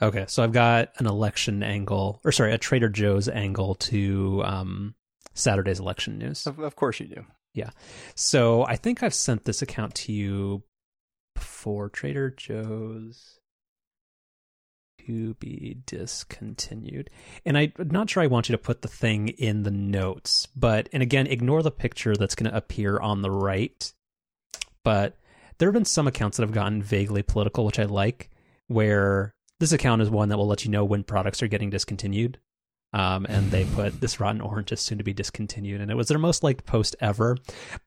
Okay, so I've got an election angle, or sorry, a Trader Joe's angle to um, Saturday's election news. Of, of course you do. Yeah. So I think I've sent this account to you before Trader Joe's to be discontinued. And I'm not sure I want you to put the thing in the notes, but, and again, ignore the picture that's going to appear on the right. But there have been some accounts that have gotten vaguely political, which I like, where this account is one that will let you know when products are getting discontinued. Um, and they put this rotten orange is soon to be discontinued, and it was their most liked post ever.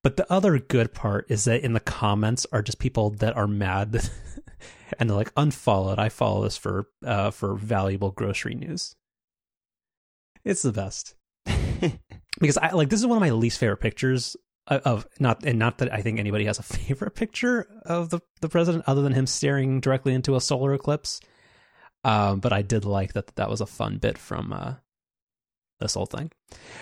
But the other good part is that in the comments are just people that are mad, and they're like, unfollowed. I follow this for uh, for valuable grocery news." It's the best because I like this is one of my least favorite pictures of not and not that I think anybody has a favorite picture of the the president other than him staring directly into a solar eclipse. Um, but I did like that that was a fun bit from uh, this whole thing.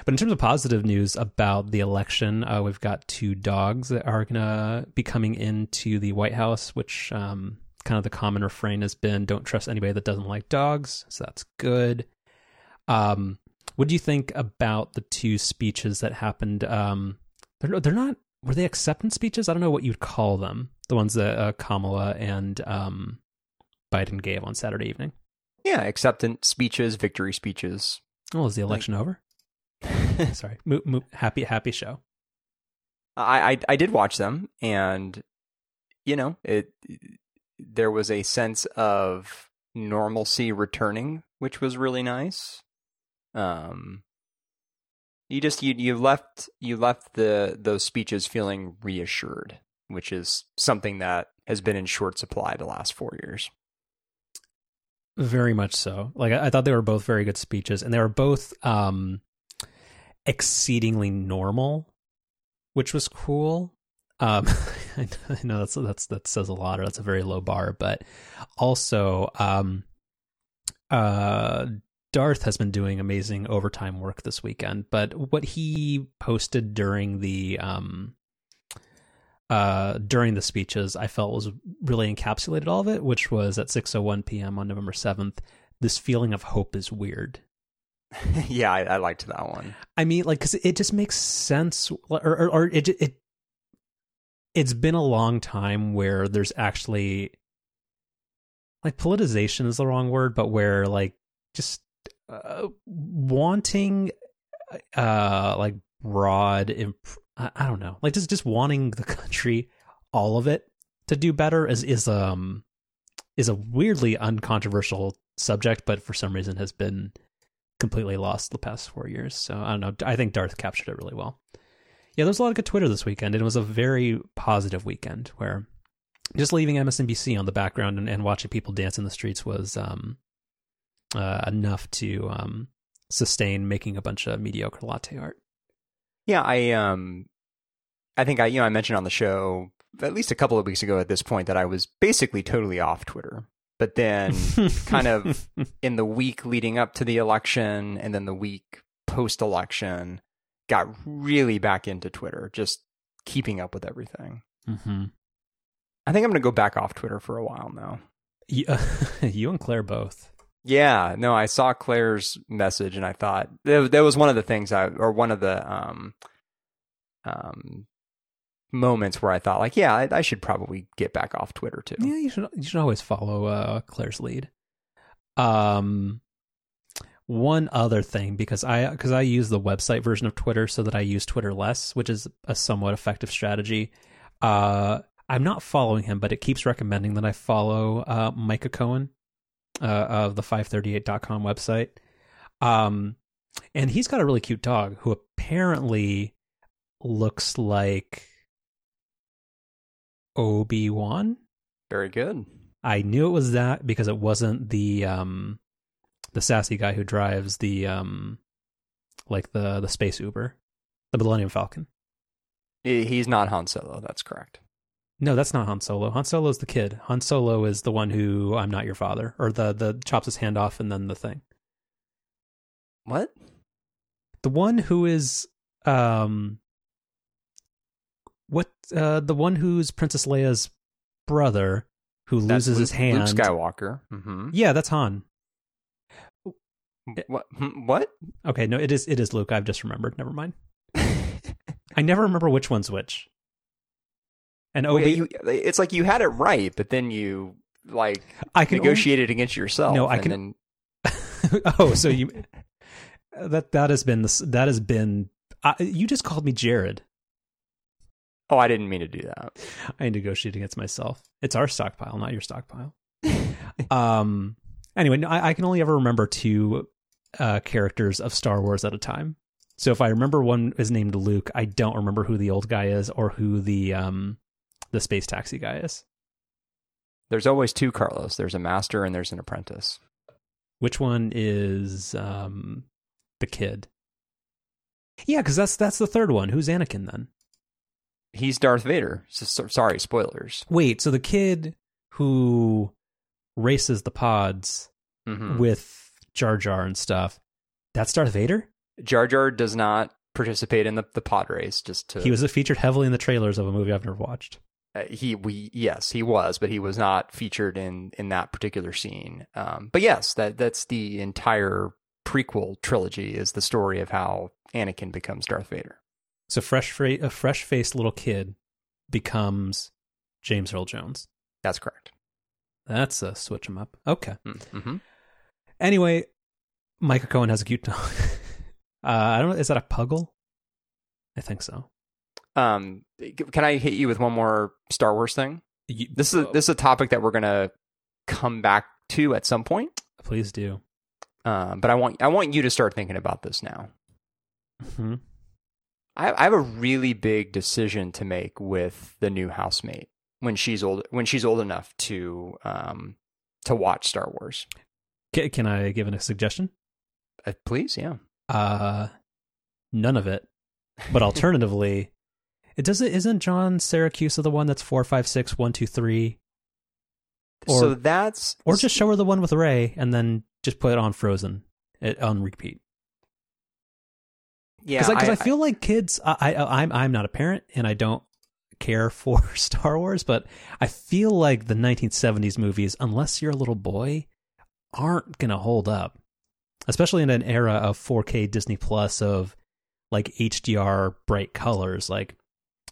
But in terms of positive news about the election, uh, we've got two dogs that are going to be coming into the White House, which um, kind of the common refrain has been don't trust anybody that doesn't like dogs. So that's good. Um, what do you think about the two speeches that happened? Um, they're, they're not, were they acceptance speeches? I don't know what you'd call them. The ones that uh, Kamala and um, Biden gave on Saturday evening. Yeah, acceptance speeches, victory speeches. Well, is the election like, over? Sorry, mo- mo- happy happy show. I, I I did watch them, and you know it. There was a sense of normalcy returning, which was really nice. Um, you just you you left you left the those speeches feeling reassured, which is something that has been in short supply the last four years. Very much so. Like I, I, thought they were both very good speeches, and they were both um, exceedingly normal, which was cool. Um, I know that's that's that says a lot, or that's a very low bar, but also, um, uh, Darth has been doing amazing overtime work this weekend. But what he posted during the um, uh, during the speeches I felt was really encapsulated all of it, which was at 6:01 p.m. on November 7th. This feeling of hope is weird. yeah, I, I, liked that one. I mean, like, because it just makes sense, or, or, or it it it's been a long time where there's actually like politicization is the wrong word, but where like just uh, wanting uh like broad imp- I, I don't know, like just just wanting the country, all of it, to do better is is um is a weirdly uncontroversial subject, but for some reason has been completely lost the past four years. So I don't know. I think Darth captured it really well. Yeah, there was a lot of good Twitter this weekend, and it was a very positive weekend where just leaving MSNBC on the background and, and watching people dance in the streets was um, uh, enough to um, sustain making a bunch of mediocre latte art. Yeah, I um I think I you know I mentioned on the show at least a couple of weeks ago at this point that I was basically totally off Twitter. But then kind of in the week leading up to the election and then the week post election got really back into Twitter, just keeping up with everything. Mm-hmm. I think I'm going to go back off Twitter for a while now. Yeah, you and Claire both. Yeah, no, I saw Claire's message and I thought that, was one of the things I, or one of the um, um, moments where I thought, like, yeah, I, I should probably get back off Twitter too. Yeah, you should. You should always follow uh, Claire's lead. Um, one other thing because I because I use the website version of Twitter so that I use Twitter less, which is a somewhat effective strategy. Uh, I'm not following him, but it keeps recommending that I follow uh, Micah Cohen uh, of the 538.com website. Um, and he's got a really cute dog who apparently looks like Obi Wan. Very good. I knew it was that because it wasn't the um the sassy guy who drives the um like the the space Uber, the Millennium Falcon. He's not Han Solo. That's correct. No, that's not Han Solo. Han Solo is the kid. Han Solo is the one who I'm not your father, or the the chops his hand off and then the thing. What? The one who is um what uh the one who's Princess Leia's brother who That's loses his hand. Luke Skywalker. hmm Yeah, that's Han. What? hmm, What? Okay, no, it is it is Luke. I've just remembered. Never mind. I never remember which one's which. And Oh, Obi, you, it's like you had it right, but then you like I can negotiated against yourself. No, I and can- then- oh, so you that that has been this that has been. Uh, you just called me Jared. oh, I didn't mean to do that. I negotiate against myself. It's our stockpile, not your stockpile. um. Anyway, no, I, I can only ever remember two uh, characters of Star Wars at a time. So if I remember one is named Luke, I don't remember who the old guy is or who the um the space taxi guy is. There's always two Carlos. There's a master and there's an apprentice. Which one is um the kid? Yeah, because that's that's the third one. Who's Anakin then? He's Darth Vader. S- s- sorry, spoilers. Wait, so the kid who races the pods Mhm. with Jar Jar and stuff, that's Darth Vader? Jar Jar does not participate in the, the pod race. Just to He was featured heavily in the trailers of a movie I've never watched. Uh, he we yes he was, but he was not featured in in that particular scene. Um, but yes, that that's the entire prequel trilogy is the story of how Anakin becomes Darth Vader. So fresh fra- a fresh faced little kid becomes James Earl Jones. That's correct. That's a switch him up. Okay. Mm-hmm. Anyway, Micah Cohen has a cute dog. uh, I don't know. Is that a puggle? I think so. Um, can I hit you with one more Star Wars thing? You- This is a, this is a topic that we're gonna come back to at some point. Please do. Um, but I want I want you to start thinking about this now. hmm I, I have a really big decision to make with the new housemate when she's old when she's old enough to um to watch Star Wars. Can, can I give a suggestion? Uh, please, yeah. Uh, none of it. But alternatively, it does it. Isn't John Siracusa the one that's four, five, six, one, two, three? Or- so that's Or just show her the one with Rey and then just put it on Frozen, it, on repeat. yeah. Because I, feel like kids, I, I I'm I'm not a parent and I don't care for Star Wars, but I feel like the 1970s movies, unless you're a little boy, aren't gonna hold up, especially in an era of 4K Disney Plus of like HDR bright colors. Like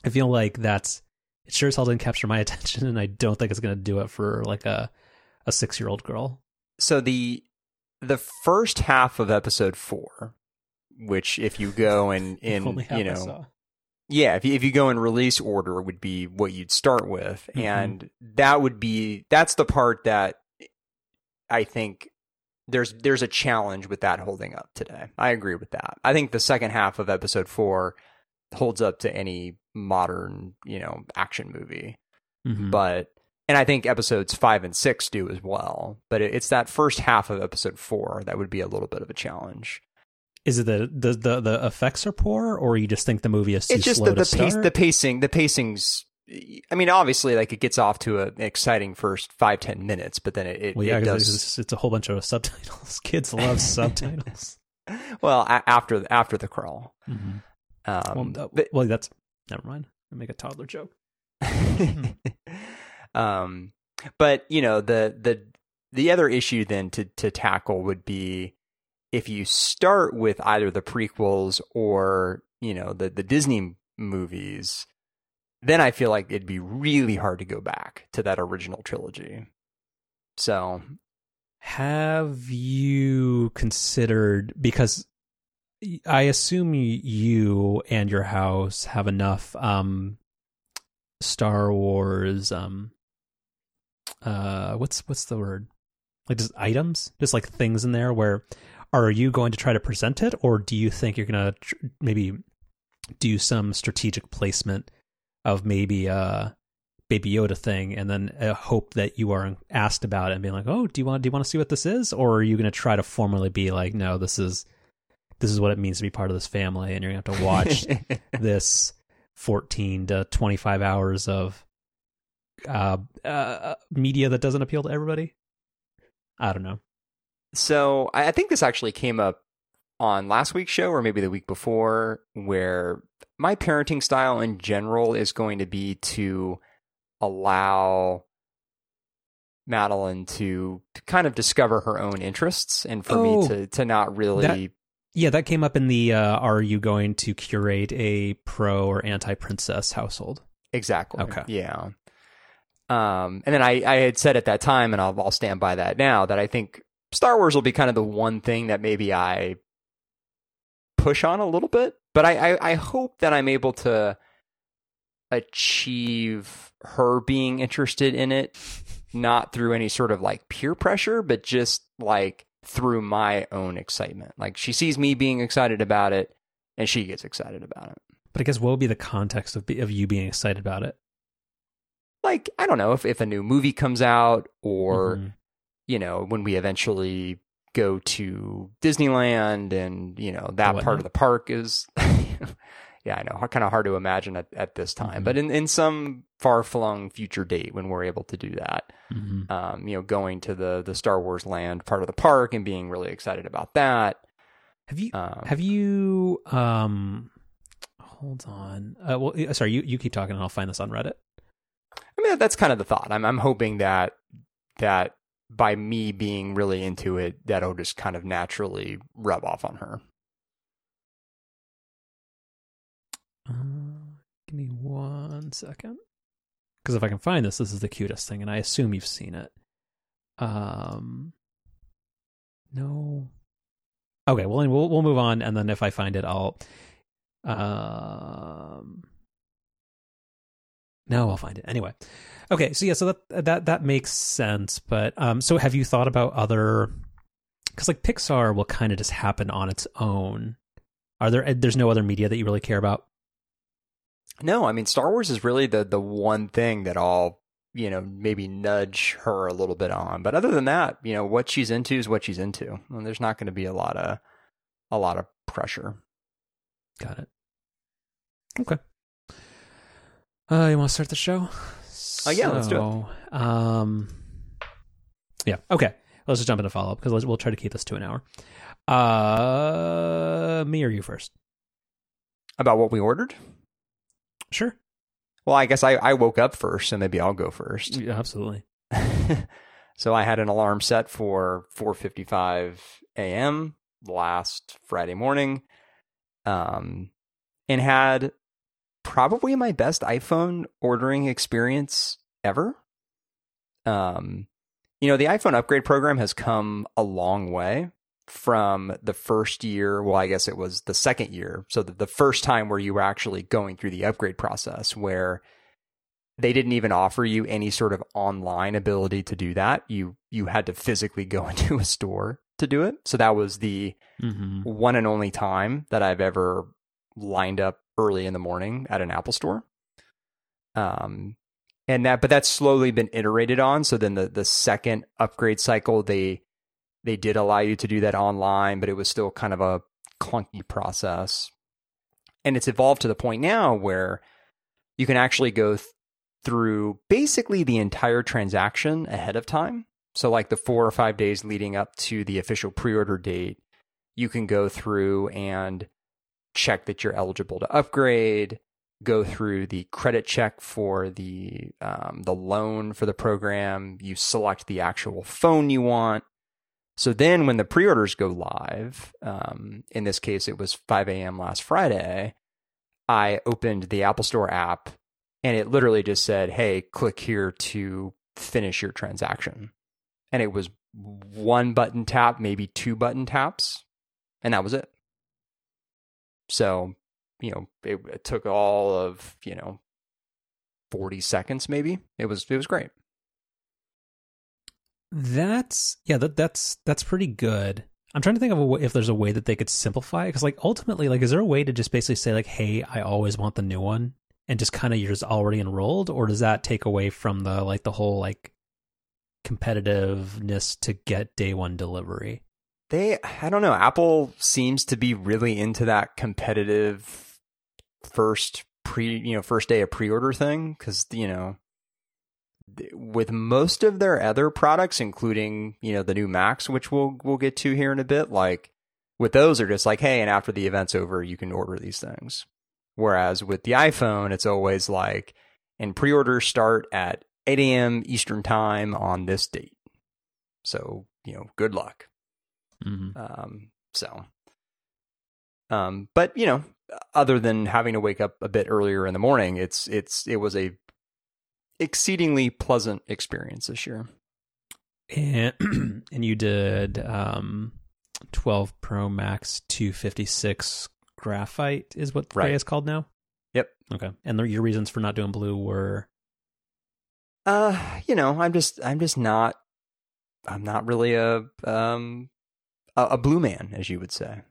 I feel like that's it sure as hell didn't capture my attention, and I don't think it's gonna do it for like a a six year old girl. so the the first half of episode four, which if you go and in you know. Yeah, if you, if you go in release order would be what you'd start with Mhm. and that would be that's the part that I think there's there's a challenge with that holding up today. I agree with that. I think the second half of episode 4 holds up to any modern, you know, action movie. Mhm. But and I think episodes 5 and 6 do as well, but it, it's that first half of episode 4 that would be a little bit of a challenge. Is it the the the, the effects are poor, or you just think the movie is too it's just slow the, the to pace the pacing the pacing's i mean obviously like it gets off to a, an exciting first five ten minutes but then it, it, well, yeah, it does it's, it's a whole bunch of subtitles. Kids love subtitles. well a- after after the crawl Mhm. Um, well, but- well, that's never mind. I make a toddler joke. um but you know the the the other issue then to to tackle would be if you start with either the prequels or you know the the Disney movies then I feel like it'd be really hard to go back to that original trilogy so Have you considered because I assume you and your house have enough um Star Wars um uh what's what's the word? Like just items, just like things in there where are you going to try to present it or do you think you're to tr- maybe do some strategic placement of maybe uh Baby Yoda thing, and then uh, hope that you are asked about it and being like, "Oh, do you want do you want to see what this is?" Or are you going to try to formally be like, "No, this is this is what it means to be part of this family," and you're going to have to watch this 14 to 25 hours of uh, uh, media that doesn't appeal to everybody. I don't know. So I I think this actually came up on last week's show or maybe the week before, where my parenting style in general is going to be to allow Madeline to, to kind of discover her own interests and for Oh, me to to not really that- Yeah, that came up in the uh, are you going to curate a pro or anti princess household? exactly. Okay. Yeah. Um, and then I, I had said at that time, and I'll, I'll stand by that now, that I think Star Wars will be kind of the one thing that maybe I push on a little bit. But I, I, I hope that I'm able to achieve her being interested in it, not through any sort of like peer pressure, but just like through my own excitement. Like she sees me being excited about it, and she gets excited about it. But I guess what would be the context of be, of you being excited about it? Like I don't know if if a new movie comes out or. Mhm. you know, when we eventually go to Disneyland and, you know, that part of the park is, yeah, I know, kind of hard to imagine at, at this time. Mhm. But in, in some far flung future date when we're able to do that, Mhm. um, you know, going to the, the Star Wars land part of the park and being really excited about that. Have you Um, have you um hold on. Uh, well, sorry, you you keep talking and I'll find this on Reddit. I mean, that's kind of the thought. I'm, I'm hoping that, that by me being really into it, that'll just kind of naturally rub off on her. Give me one second. Because if I can find this, this is the cutest thing, and I assume you've seen it. Um, no. Okay, well, we'll we'll move on, and then if I find it, I'll. Um. No, I'll find it anyway. Okay, so yeah, so that that that makes sense. But um, so have you thought about other? Because like Pixar will kind of just happen on its own. Are there? There's no other media that you really care about. No, I mean Star Wars is really the the one thing that I'll you know maybe nudge her a little bit on. But other than that, you know what she's into is what she's into. And there's not going to be a lot of a lot of pressure. Got it. Okay. Uh, you want to start the show? Oh, yeah, let's do it. Um, yeah. Okay. Let's just jump into follow up because we'll try to keep this to an hour. Uh, me or you first? About what we ordered? Sure. Well, I guess I, I woke up first, so maybe I'll go first. Yeah, absolutely. so I had an alarm set for 4:55 a.m. last Friday morning, um, and had probably my best iPhone ordering experience ever. Um, you know, the iPhone upgrade program has come a long way from the first year. Well, I guess it was the second year. So the, the first time where you were actually going through the upgrade process, where they didn't even offer you any sort of online ability to do that. You you had to physically go into a store to do it. So that was the Mm-hmm. one and only time that I've ever lined up early in the morning at an Apple store. Um, and that, but that's slowly been iterated on. So then the the second upgrade cycle, they they did allow you to do that online, but it was still kind of a clunky process. And it's evolved to the point now where you can actually go th- through basically the entire transaction ahead of time. So, like the four or five days leading up to the official pre order date, you can go through and check that you're eligible to upgrade, go through the credit check for the um, the loan for the program. You select the actual phone you want. So then, when the pre-orders go live, um, in this case, it was 5 a.m. last Friday. I opened the Apple Store app, and it literally just said, "Hey, click here to finish your transaction." And it was one button tap, maybe two button taps, and that was it. So, you know, it, it took all of you know 40 seconds, maybe. It was it was great. That's yeah. That that's that's pretty good. I'm trying to think of way, if there's a way that they could simplify it because, like, ultimately, like, is there a way to just basically say like, "Hey, I always want the new one," and just kind of you're just already enrolled, or does that take away from the like the whole like competitiveness to get day one delivery? They, I don't know. Apple seems to be really into that competitive first pre, you know, first day of pre-order thing because you know, with most of their other products, including you know the new Macs, which we'll we'll get to here in a bit, like with those are just like, hey, and after the event's over, you can order these things. Whereas with the iPhone, it's always like, and pre-orders start at 8 a.m. Eastern time on this date. So, you know, good luck. Mm-hmm. Um, so, um, but you know, other than having to wake up a bit earlier in the morning, it's it's it was a exceedingly pleasant experience this year. And and you did um 12 Pro Max 256 graphite is what Right. gray is called now. Yep. Okay. And the, your reasons for not doing blue were Uh, you know, I'm just I'm just not I'm not really a um a, a blue man, as you would say.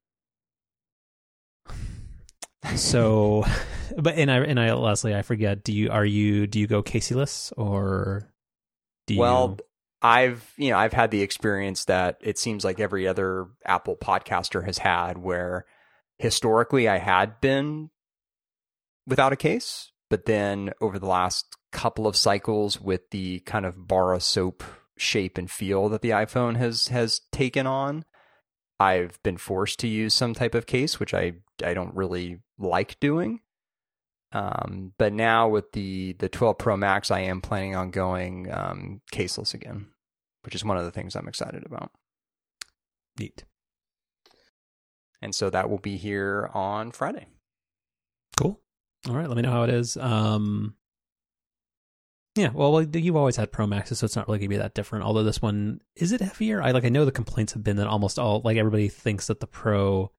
So but and I and I Leslie, I forget, do you are you do you go Casey-less or do you Well, I've you know I've had the experience that it seems like every other Apple podcaster has had, where historically I had been without a case, but then over the last couple of cycles, with the kind of bar soap shape and feel that the iPhone has has taken on, I've been forced to use some type of case, which I I don't really like doing. Um, but now with the the 12 Pro Max, I am planning on going um, caseless again, which is one of the things I'm excited about. neat. And so that will be here on Friday. Cool. All right, let me know how it is. Um yeah, well, well, you've always had Pro Maxes, so it's not really gonna be that different. Although this one is it heavier? I like I know the complaints have been that almost all like everybody thinks that the Pro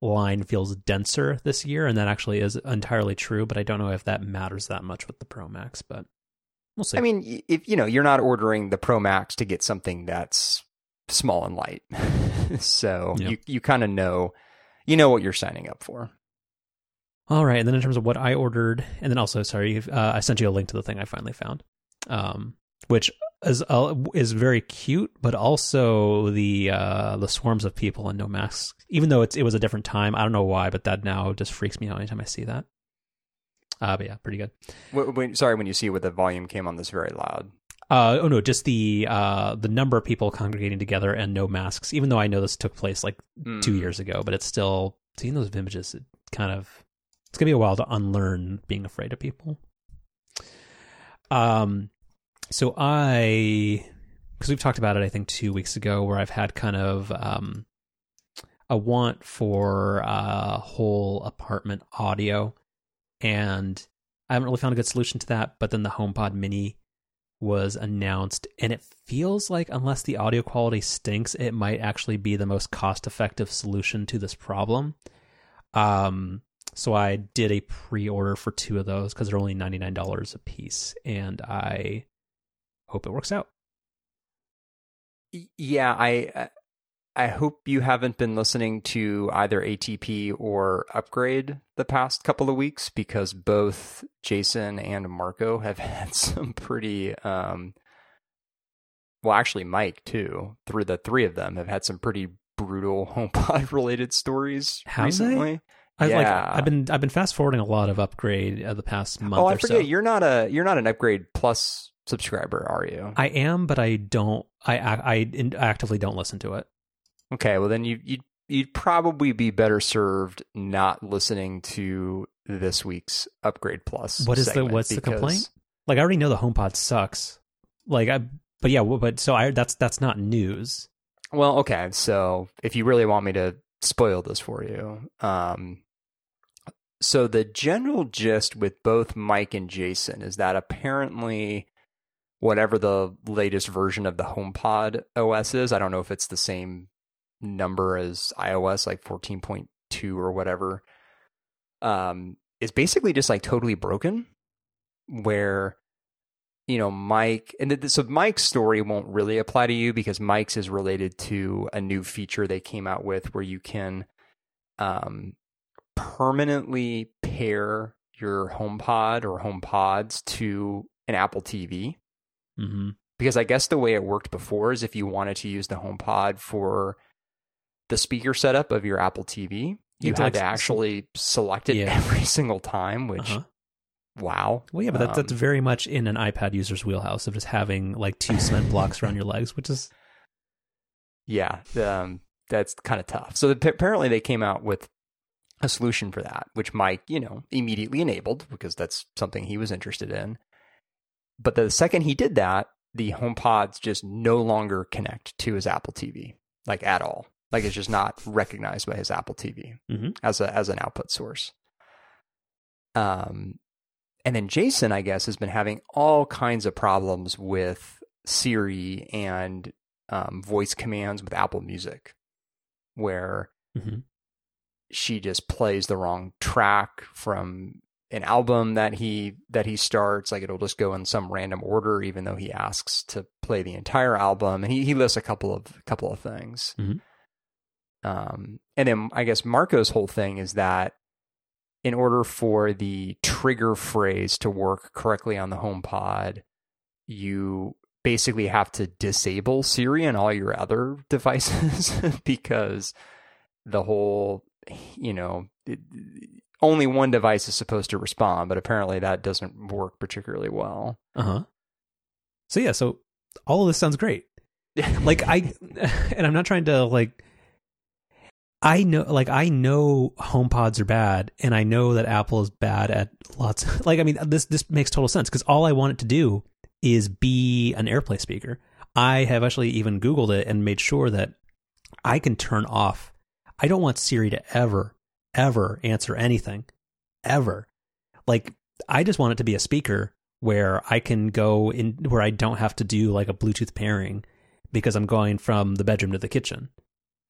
line feels denser this year, and that actually is entirely true. But I don't know if that matters that much with the Pro Max, but we'll see. I mean, if you know, you're not ordering the Pro Max to get something that's small and light, so Yeah. you you kind of know, you know what you're signing up for. All right, and then in terms of what I ordered, and then also, sorry, uh, I sent you a link to the thing I finally found, um, which is uh, is very cute, but also the uh, the swarms of people and no masks. Even though it's it was a different time, I don't know why, but that now just freaks me out anytime I see that. Uh, but yeah, pretty good. When, when, sorry, when you see what the volume came on this very loud. Uh, oh no, just the uh, the number of people congregating together and no masks. Even though I know this took place like two Mm. years ago, but it's still seeing those images. It kind of it's gonna be a while to unlearn being afraid of people. Um, so I because we've talked about it, I think two weeks ago, where I've had kind of um a want for uh whole apartment audio, and I haven't really found a good solution to that. But then the HomePod Mini was announced, and it feels like unless the audio quality stinks, it might actually be the most cost-effective solution to this problem. Um, so I did a pre-order for two of those because they're only ninety nine dollars a piece, and I hope it works out. Yeah, I I hope you haven't been listening to either ATP or Upgrade the past couple of weeks because both Jason and Marco have had some pretty um well actually Mike too. Through the three of them have had some pretty brutal HomePod related stories recently. they? I like Yeah. I've been I've been fast forwarding a lot of upgrade uh, the past month Oh, I or forget so. you're not a you're not an Upgrade Plus subscriber, are you? I am, but I don't. I I, I actively don't listen to it. Okay, well then you you'd you'd probably be better served not listening to this week's Upgrade Plus. What is the- what's the complaint? Like I already know the HomePod sucks. Like I, but yeah, but so I that's that's not news. Well, okay, so if you really want me to spoil this for you, um, so the general gist with both Mike and Jason is that apparently. Whatever the latest version of the HomePod OS is, I don't know if it's the same number as iOS, like 14.2 or whatever, um, is basically just like totally broken. Where, you know, Mike, and th- so Mike's story won't really apply to you because Mike's is related to a new feature they came out with where you can um, permanently pair your HomePod or HomePods to an Apple TV hmm because I guess the way it worked before is if you wanted to use the HomePod for the speaker setup of your Apple TV, you had to, had like, to actually select it Yeah. every single time. Which, Uh-huh. Wow. Well, yeah, but that, that's Um, very much in an iPad user's wheelhouse of just having like two cement blocks around your legs, which is yeah, um, that's kind of tough. So the, apparently they came out with a solution for that, which Mike, you know, immediately enabled because that's something he was interested in. but the second he did that, the HomePods just no longer connect to his Apple TV, like at all. Like it's just not recognized by his Apple TV Mhm. as a as an output source. Um, and then Jason, I guess, has been having all kinds of problems with Siri and um, voice commands with Apple Music, where hmm she just plays the wrong track from an album that he that he starts. Like it'll just go in some random order even though he asks to play the entire album. And he, he lists a couple of couple of things. Mhm. um and then i guess marco's whole thing is that in order for the trigger phrase to work correctly on the HomePod, you basically have to disable Siri and all your other devices because the whole, you know, it, only one device is supposed to respond, but apparently that doesn't work particularly well. Uh huh. So yeah, so all of this sounds great. Like I, and I'm not trying to like. I know, like I know HomePods are bad, and I know that Apple is bad at lots. Like I mean, this this makes total sense because all I want it to do is be an AirPlay speaker. I have actually even Googled it and made sure that I can turn off. I don't want Siri to ever, ever answer anything, ever. Like I just want it to be a speaker where I can go in where I don't have to do like a Bluetooth pairing because I'm going from the bedroom to the kitchen.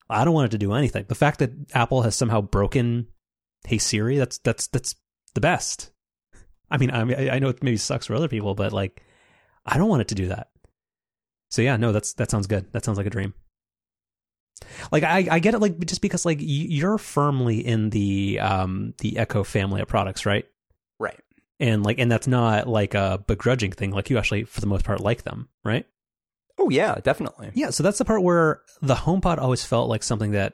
I don't want it to do anything. The fact that Apple has somehow broken Hey Siri, that's that's that's the best. I mean, I mean, I know it maybe sucks for other people, but like, I don't want it to do that. So yeah, no, that's that sounds good. That sounds like a dream. Like I, I get it, like just because like you're firmly in the um the Echo family of products, right? Right. And like, and that's not like a begrudging thing. Like you actually, for the most part, like them, right? Oh yeah, definitely. Yeah, so that's the part where the HomePod always felt like something that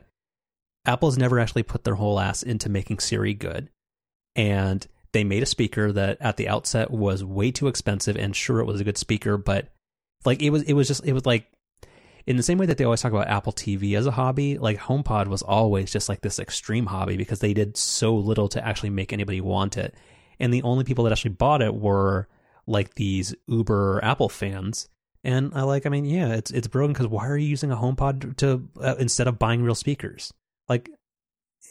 Apple's never actually put their whole ass into making Siri good. And they made a speaker that at the outset was way too expensive and sure it was a good speaker, but like it was it was just it was like in the same way that they always talk about Apple TV as a hobby, like HomePod was always just like this extreme hobby because they did so little to actually make anybody want it. And the only people that actually bought it were like these Uber Apple fans and I like, I mean, yeah, it's it's broken because why are you using a HomePod to uh, instead of buying real speakers? Like,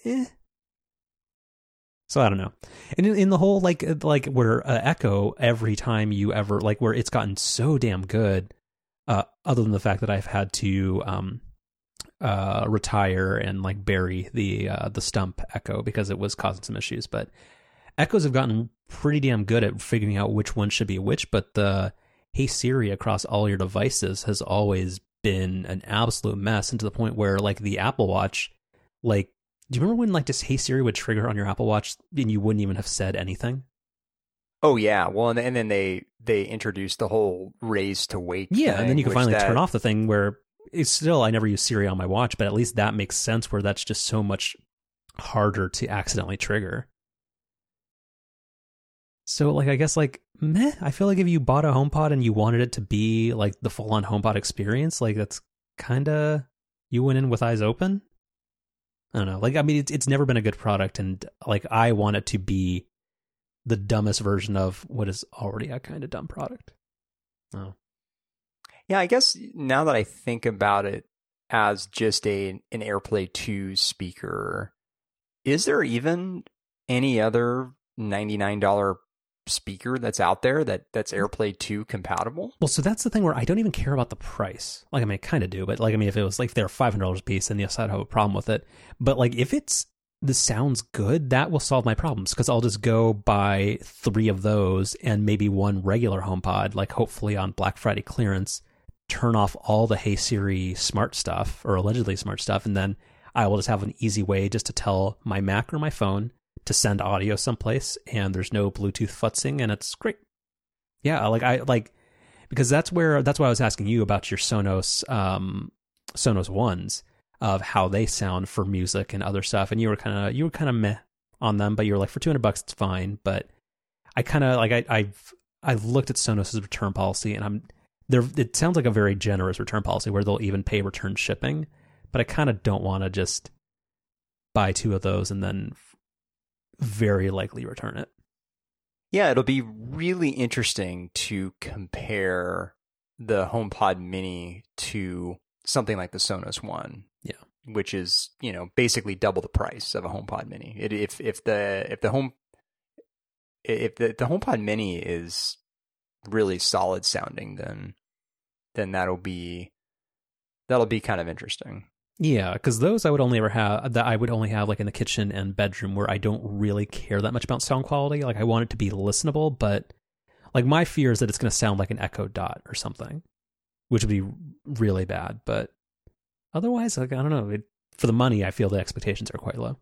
eh. So I don't know. And in, in the whole like uh, like where uh, Echo every time you ever like where it's gotten so damn good, uh, other than the fact that I've had to um uh retire and like bury the uh the stump Echo because it was causing some issues, but Echoes have gotten pretty damn good at figuring out which one should be which, but the Hey Siri across all your devices has always been an absolute mess, and to the point where like the Apple Watch, like, do you remember when like this Hey Siri would trigger on your Apple Watch and you wouldn't even have said anything? Oh yeah. Well, and, and then they they introduced the whole raise to wake. Yeah, and then you can finally that- turn off the thing where it's still I never use Siri on my watch, but at least that makes sense where that's just so much harder to accidentally trigger. So like I guess like meh, I feel like if you bought a HomePod and you wanted it to be like the full on HomePod experience, like that's kind of you went in with eyes open. I don't know. Like I mean it's it's never been a good product and like I want it to be the dumbest version of what is already a kind of dumb product. Oh. Yeah, I guess now that I think about it as just a an AirPlay 2 speaker, is there even any other $99 speaker that's out there that that's mm-hmm. AirPlay 2 compatible? Well, so that's the thing where I don't even care about the price. Like, I mean, I kind of do, but like, I mean, if it was like they're five hundred dollars a piece, then yes, I'd have a problem with it. But like, if it's the sounds good, that will solve my problems because I'll just go buy three of those and maybe one regular HomePod, like hopefully on Black Friday clearance. Turn off all the Hey Siri smart stuff or allegedly smart stuff, and then I will just have an easy way just to tell my Mac or my phone to send audio someplace, and there's no Bluetooth futzing, and it's great. Yeah, like I like because that's where that's why I was asking you about your Sonos um Sonos ones of how they sound for music and other stuff, and you were kind of you were kind of meh on them, but you were like for two hundred bucks it's fine. But I kind of like I I've I've looked at Sonos's return policy, and I'm there. It sounds like a very generous return policy where they'll even pay return shipping, but I kind of don't want to just buy two of those and then very likely return it. Yeah, it'll be really interesting to compare the HomePod Mini to something like the Sonos One. Yeah. Which is, you know, basically double the price of a HomePod Mini. It, if if the if the home if the, the HomePod Mini is really solid sounding, then then that'll be that'll be kind of interesting. Yeah, because those I would only ever have that I would only have like in the kitchen and bedroom where I don't really care that much about sound quality. Like I want it to be listenable, but like my fear is that it's going to sound like an Echo Dot or something, which would be really bad. But otherwise, like I don't know. It, for the money, I feel the expectations are quite low.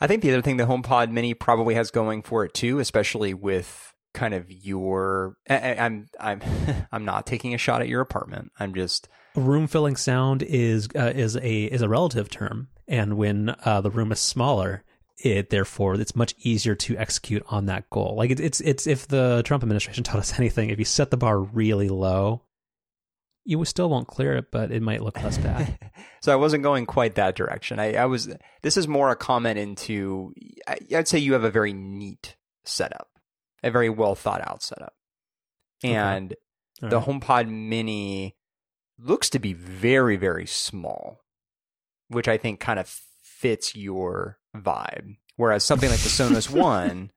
I think the other thing the HomePod Mini probably has going for it too, especially with kind of your I, I'm I'm I'm not taking a shot at your apartment. I'm just room filling sound is uh, is a is a relative term, and when uh, the room is smaller, it therefore it's much easier to execute on that goal. Like it, it's it's if the Trump administration taught us anything, if you set the bar really low, you still won't clear it, but it might look less bad. so I wasn't going quite that direction. I, I was. This is more a comment into. I'd say you have a very neat setup, a very well thought out setup, and okay. the right. HomePod Mini looks to be very very small, which I think kind of fits your vibe. Whereas something like the Sonos One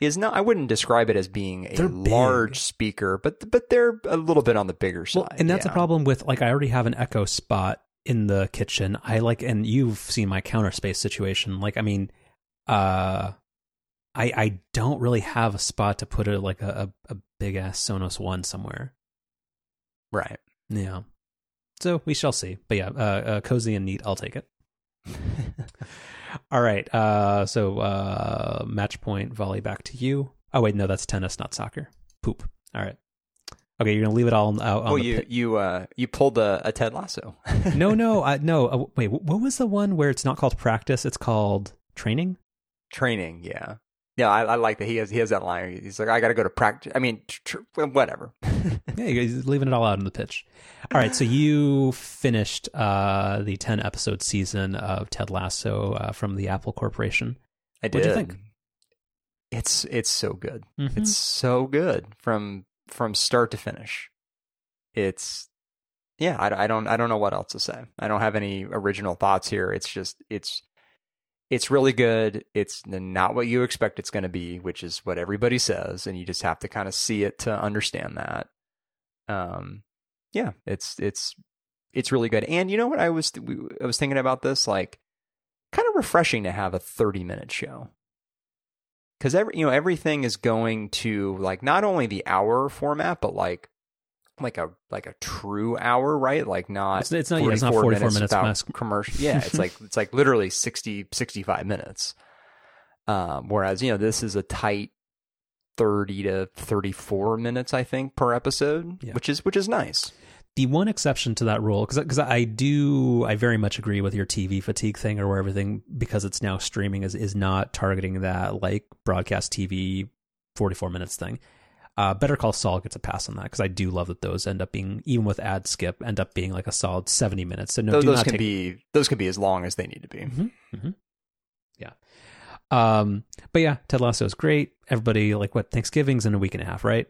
is not. I wouldn't describe it as being a they're large big. speaker, but but they're a little bit on the bigger side. Well, and that's yeah. a problem with like I already have an Echo spot in the kitchen. I like, and you've seen my counter space situation. Like, I mean, uh, I I don't really have a spot to put it like a a, a big ass Sonos One somewhere. Right. Yeah. So we shall see. But yeah, uh, uh cozy and neat. I'll take it. All right. Uh, so uh, match point volley back to you. Oh wait, no, that's tennis, not soccer. Poop. All right. Okay, you're gonna leave it all out. oh, you pit. you uh you pulled a, a Ted Lasso. no, no, uh, no. Uh, wait, what was the one where it's not called practice? It's called training. Training, yeah. Yeah, I, I, like that. He has he has that line. He's like, I got to go to practice. I mean, tr- tr- whatever. yeah, he's leaving it all out in the pitch. All right, so you finished uh, the ten episode season of Ted Lasso uh, from the Apple Corporation. I did. What do you think? It's it's so good. Mm-hmm. It's so good from from start to finish. It's yeah. I, I don't I don't know what else to say. I don't have any original thoughts here. It's just it's it's really good. It's not what you expect it's going to be, which is what everybody says, and you just have to kind of see it to understand that. Um, yeah, it's it's it's really good. And you know what I was I was thinking about this like kind of refreshing to have a 30 minute show. Cuz every you know everything is going to like not only the hour format but like like a like a true hour, right? Like not it's, it's not yeah, it's not 44 minutes, minutes commercial. Yeah, it's like it's like literally 60 65 minutes. Um, whereas, you know, this is a tight 30 to 34 minutes I think per episode, yeah. which is which is nice. The one exception to that rule cuz cuz I do I very much agree with your TV fatigue thing or where everything because it's now streaming is is not targeting that like broadcast TV 44 minutes thing. Uh, Better Call Saul gets a pass on that because I do love that those end up being even with ad skip end up being like a solid seventy minutes. So no, those, those can take... be those can be as long as they need to be. Mm-hmm, mm-hmm. Yeah. Um. But yeah, Ted Lasso is great. Everybody like what Thanksgiving's in a week and a half, right?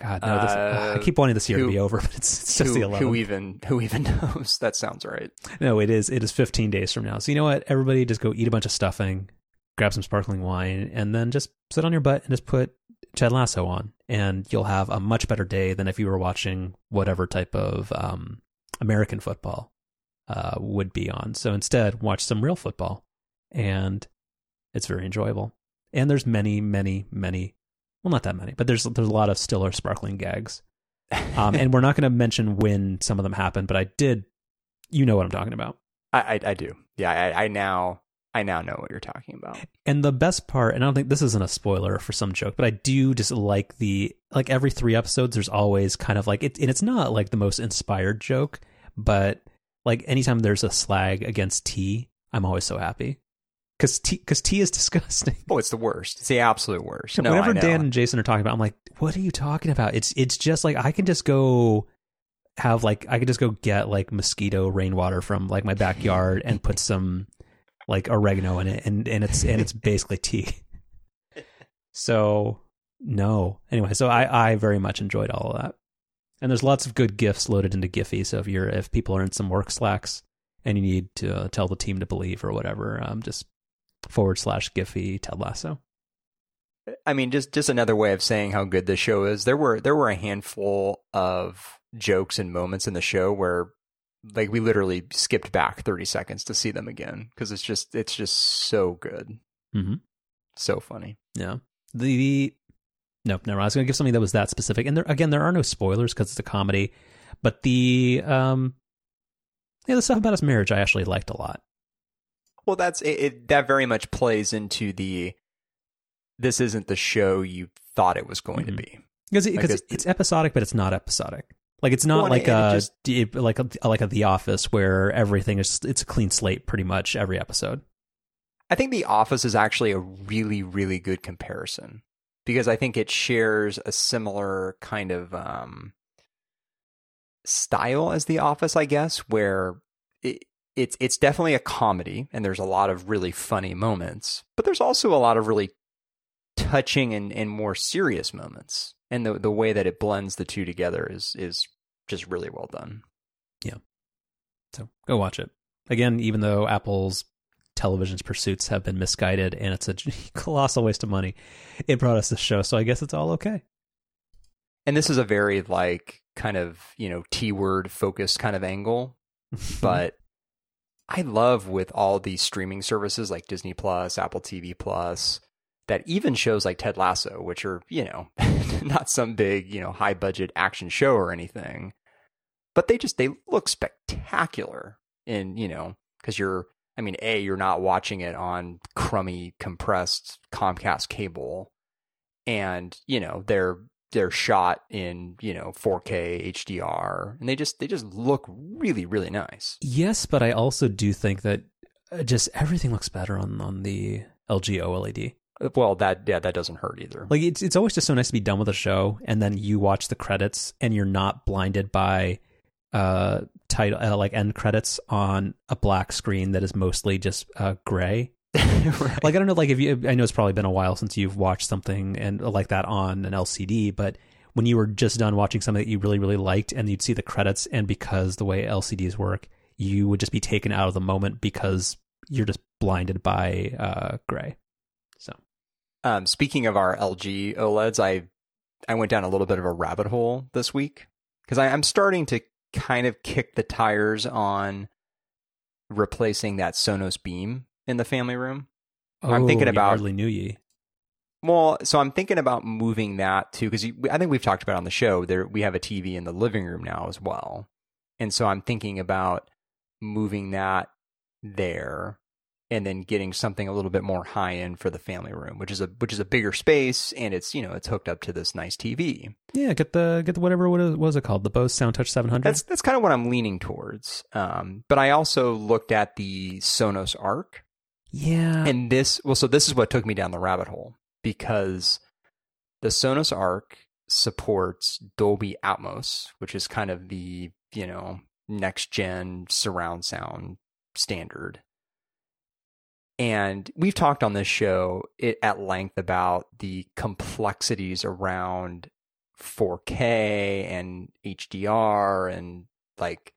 God, no. This, uh, I keep wanting this year who, to be over, but it's, it's just who, the 11th. Who even who even knows? That sounds right. No, it is. It is 15 days from now. So you know what? Everybody just go eat a bunch of stuffing, grab some sparkling wine, and then just sit on your butt and just put Ted Lasso on, and you'll have a much better day than if you were watching whatever type of um, American football uh, would be on. So instead, watch some real football, and it's very enjoyable. And there's many, many, many. Well, not that many, but there's there's a lot of Stiller sparkling gags. Um, and we're not going to mention when some of them happen, but I did. You know what I'm talking about. I I, I do. Yeah, I, I now I now know what you're talking about. And the best part, and I don't think this isn't a spoiler for some joke, but I do just like the like every three episodes, there's always kind of like it, and it's not like the most inspired joke, but like anytime there's a slag against tea, I'm always so happy because tea because tea is disgusting. Oh, it's the worst. It's the absolute worst. No, Whenever Dan and Jason are talking about, I'm like, what are you talking about? It's it's just like I can just go have like I could just go get like mosquito rainwater from like my backyard and put some like oregano in it, and and it's and it's basically tea. So no. Anyway, so I I very much enjoyed all of that. And there's lots of good gifts loaded into Giphy. So if you're if people are in some work slacks and you need to uh, tell the team to believe or whatever, um, just forward slash Giphy Ted Lasso. I mean, just just another way of saying how good the show is. There were there were a handful of jokes and moments in the show where, like, we literally skipped back thirty seconds to see them again because it's just it's just so good, Mm-hmm. so funny. Yeah. The, the nope, never. mind. I was going to give something that was that specific, and there again, there are no spoilers because it's a comedy. But the um, yeah, the stuff about his marriage, I actually liked a lot. Well, that's it, it. That very much plays into the. This isn't the show you thought it was going Mhm. to be. because Like because it's episodic, but it's not episodic. Like it's not like it- and it a just- like a like a The Office where everything is it's a clean slate pretty much every episode. I think The Office is actually a really, really good comparison because I think it shares a similar kind of um, style as The Office, I guess, where it, it's it's definitely a comedy and there's a lot of really funny moments, but there's also a lot of really touching and, and more serious moments. And the the way that it blends the two together is is just really well done. Yeah. So go watch it again. Even though Apple's television's pursuits have been misguided and it's a colossal waste of money, it brought us this show, so I guess it's all okay. And this is a very like kind of, you know, T word focused kind of angle but I love with all these streaming services like Disney Plus, Apple TV Plus, that even shows like Ted Lasso, which are, you know, not some big, you know, high budget action show or anything, but they just they look spectacular in, you know, cuz you're I mean, A, you're not watching it on crummy compressed Comcast cable and, you know, they're they're shot in you know 4K HDR, and they just they just look really really nice. yes, but I also do think that uh, just everything looks better on on the LG OLED. Well, that yeah, that doesn't hurt either. Like it's it's always just so nice to be done with a show and then you watch the credits and you're not blinded by uh title uh, like end credits on a black screen that is mostly just uh gray. right. Like I don't know like if you I know it's probably been a while since you've watched something and like that on an LCD, but when you were just done watching something that you really really liked and you'd see the credits and because the way LCDs work, you would just be taken out of the moment because you're just blinded by uh gray. Um, speaking of our LG OLEDs, I I went down a little bit of a rabbit hole this week because I'm starting to kind of kick the tires on replacing that Sonos Beam in the family room. I'm thinking Oh, about- hardly knew ye. Well, so I'm thinking about moving that too because I think we've talked about on the show. There, we have a TV in the living room now as well, and so I'm thinking about moving that there, and then getting something a little bit more high end for the family room, which is a which is a bigger space, and it's you know it's hooked up to this nice TV. Yeah, get the get the whatever what was it called? The Bose SoundTouch 700. That's that's kind of what I'm leaning towards. Um, but I also looked at the Sonos Arc, yeah. and this well so this is what took me down the rabbit hole because the Sonos Arc supports Dolby Atmos, which is kind of the, you know, next gen surround sound standard. And we've talked on this show at length about the complexities around 4K and HDR and like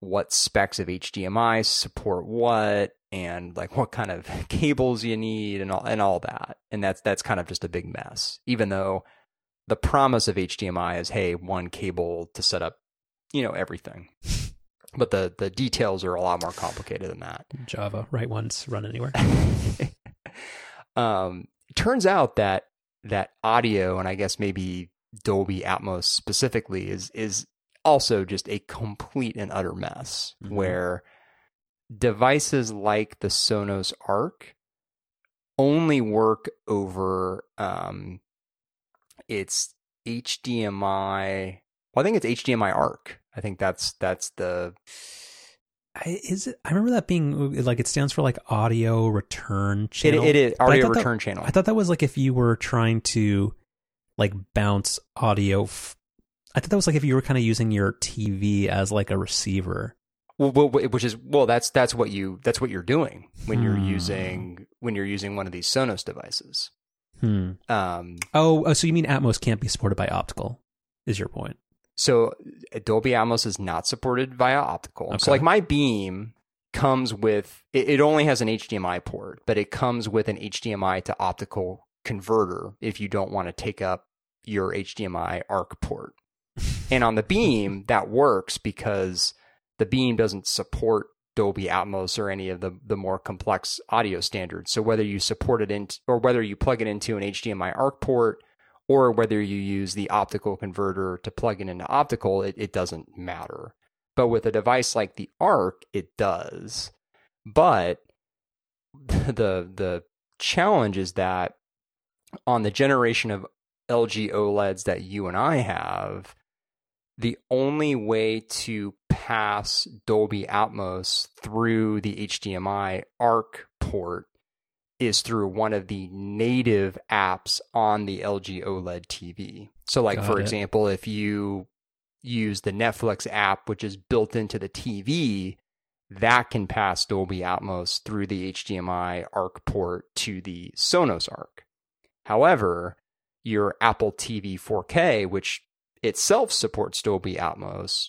what specs of HDMI support what and like what kind of cables you need and all and all that. And that's that's kind of just a big mess. Even though the promise of HDMI is hey, one cable to set up, you know, everything. But the the details are a lot more complicated than that. Java, right ones run anywhere. um, turns out that that audio and I guess maybe Dolby Atmos specifically is is also just a complete and utter mess Mhm. where devices like the Sonos Arc only work over um, its HDMI. Well, I think it's HDMI Arc. I think that's that's the I, is it? I remember that being like it stands for like audio return it, channel. it is I audio thought that- return channel. I thought that was like if you were trying to like bounce audio. F- I thought that was like if you were kind of using your TV as like a receiver. Well, well, which is well, that's that's what you that's what you're doing when you're Hmm. using when you're using one of these Sonos devices. Hmm. Um, Oh, oh, so you mean Atmos can't be supported by optical? Is your point? So Dolby Atmos is not supported via optical. Okay. So like my Beam comes with it, it only has an HDMI port, but it comes with an HDMI to optical converter if you don't want to take up your HDMI ARC port. and on the Beam that works because the Beam doesn't support Dolby Atmos or any of the the more complex audio standards. So whether you support it in or whether you plug it into an HDMI ARC port or whether you use the optical converter to plug it into optical, it, it doesn't matter. But with a device like the ARC, it does. But the the challenge is that on the generation of LG OLEDs that you and I have, the only way to pass Dolby Atmos through the HDMI ARC port is through one of the native apps on the LG OLED TV. So, like, Got for it. example, if you use the Netflix app, which is built into the TV, that can pass Dolby Atmos through the HDMI ARC port to the Sonos ARC. However, your Apple TV 4K, which itself supports Dolby Atmos,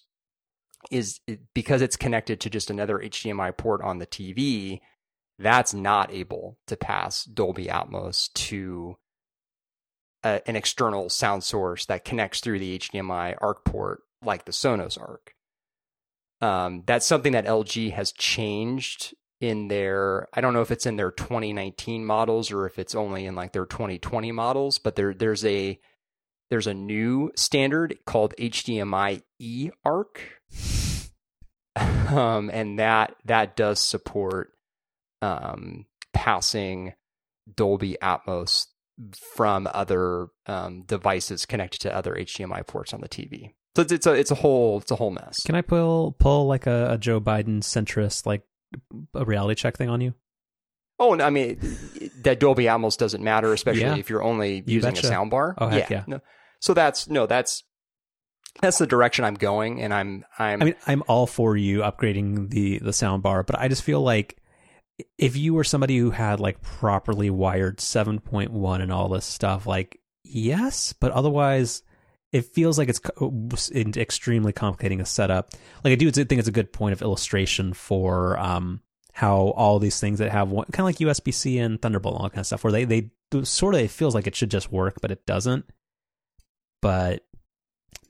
is because it's connected to just another HDMI port on the TV, that's not able to pass Dolby Atmos to a, an external sound source that connects through the HDMI ARC port like the Sonos ARC. Um, that's something that LG has changed in their I don't know if it's in their 2019 models or if it's only in like their 2020 models, but there there's a there's a new standard called HDMI E ARC. Um, and that that does support um, passing Dolby Atmos from other um, devices connected to other HDMI ports on the TV. So it's, it's a it's a whole it's a whole mess. Can I pull pull like a, a Joe Biden centrist like a reality check thing on you? Oh, and I mean that Dolby Atmos doesn't matter, especially Yeah. if you're only You using betcha. a soundbar. Oh, heck yeah. No. So that's no, that's that's the direction I'm going, and I'm I'm. I mean, I'm all for you upgrading the the sound bar, but I just feel like if you were somebody who had like properly wired 7.1 and all this stuff, like yes, but otherwise it feels like it's extremely complicating a setup. Like I do think it's a good point of illustration for um how all these things that have one kind of like USB C and Thunderbolt and all kind of stuff, where they they sort of it feels like it should just work, but it doesn't. But